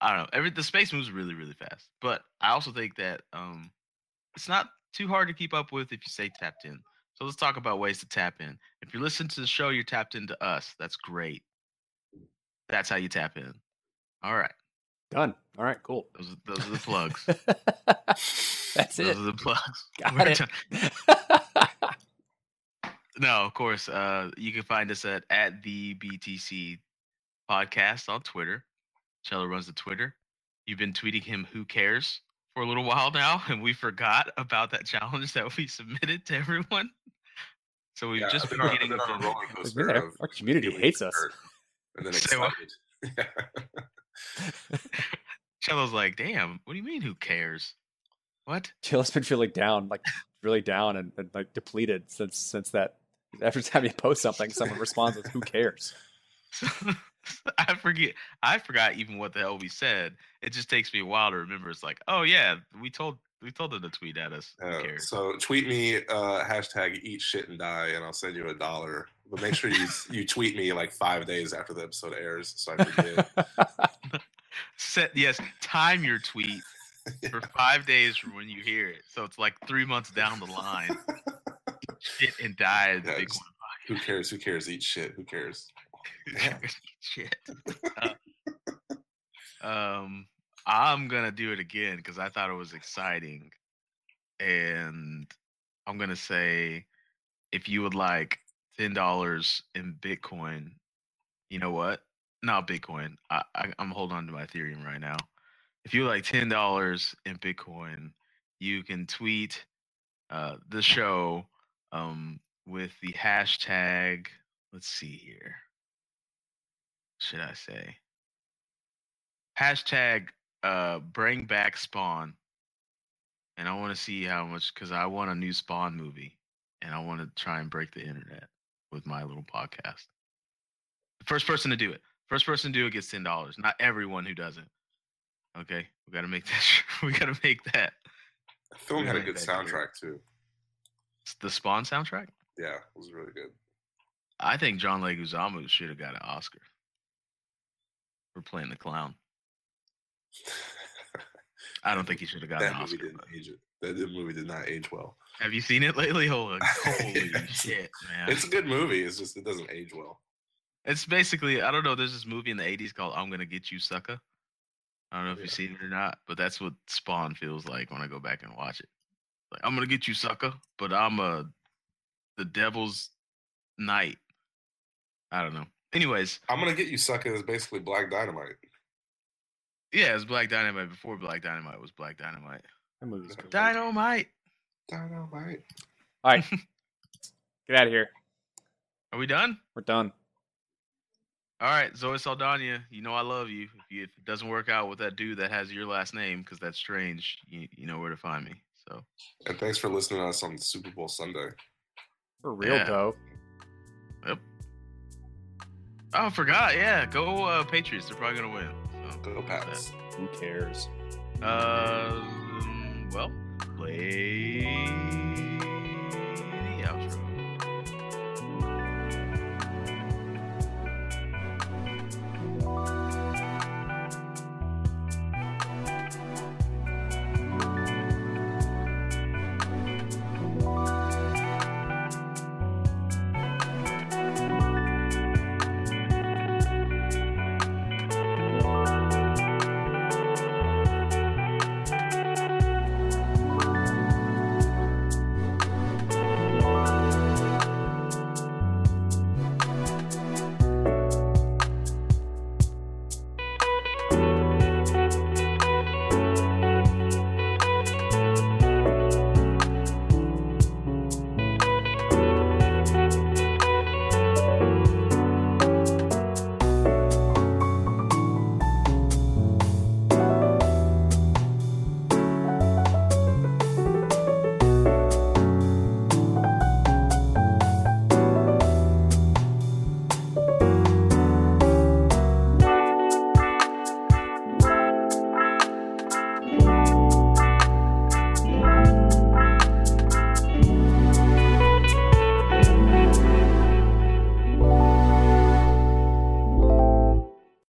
I don't know. Every the space moves really, really fast. But I also think that um, it's not too hard to keep up with if you stay tapped in. So let's talk about ways to tap in. If you're listening to the show, you're tapped into us. That's great. That's how you tap in. All right. Done. All right, cool. Those, are- those are the plugs. That's those it. Those are the plugs. Got We're it. No, of course. Uh, you can find us at at the BTC podcast on Twitter. Cello runs the Twitter. You've been tweeting him "Who cares" for a little while now, and we forgot about that challenge that we submitted to everyone. So we've Yeah, just I've been been on- getting been on a the- roller coaster man, our, our community feeling hates us. hurt and then Say what? excited. Cello's like, "Damn, what do you mean? Who cares? What?" Jill's been feeling down, like really down and, and like depleted since since that. Every time you post something, someone responds with "Who cares?" I forget. I forgot even what the hell we said. It just takes me a while to remember. It's like, oh yeah, we told we told them to tweet at us. Uh, so tweet me uh, hashtag eat shit and die, and I'll send you a dollar. But make sure you you tweet me like five days after the episode airs, so I forget. Set yes, time your tweet for five days from when you hear it. So it's like three months down the line. Shit and die. Yeah, big just- one. Who cares? Who cares? Eat shit. Who cares? Shit. Uh, um, I'm gonna do it again because I thought it was exciting, and I'm gonna say, if you would like ten dollars in Bitcoin, you know what? Not Bitcoin. I, I I'm holding on to my Ethereum right now. If you like ten dollars in Bitcoin, you can tweet uh, the show um, with the hashtag. Let's see here. Should I say? Hashtag uh, bring back Spawn. And I want to see how much because I want a new Spawn movie, and I want to try and break the internet with my little podcast. The first person to do it, first person to do it gets ten dollars. Not everyone who does it. Okay, we got to make that. We got to make that The film had a good soundtrack too. The Spawn soundtrack. Yeah, it was really good. I think John Leguizamo should have got an Oscar for playing the clown. I don't think he should have got that movie Oscar. didn't but- age. That movie did not age well. Have you seen it lately? Holy, holy shit, man! It's a good movie. It's just it doesn't age well. It's basically I don't know. There's this movie in the '80s called "I'm Gonna Get You, Sucker." I don't know if Yeah. you've seen it or not, but that's what Spawn feels like when I go back and watch it. Like I'm gonna get you, sucker, but I'm a the devil's knight. I don't know. Anyways, I'm gonna get you sucker is basically Black Dynamite. yeah, it's Black Dynamite before Black Dynamite was Black Dynamite. That movie's good. Dynamite. Dynamite. All right, get out of here. Are we done? We're done. All right, Zoe Saldana, you know I love you. If, you, if it doesn't work out with that dude that has your last name, because that's strange, you, you know where to find me. So And thanks for listening to us on Super Bowl Sunday. For real Yeah. though. Oh, I forgot. Yeah, go uh, Patriots. They're probably gonna win. So, Go Pats. Who cares? Um, well, play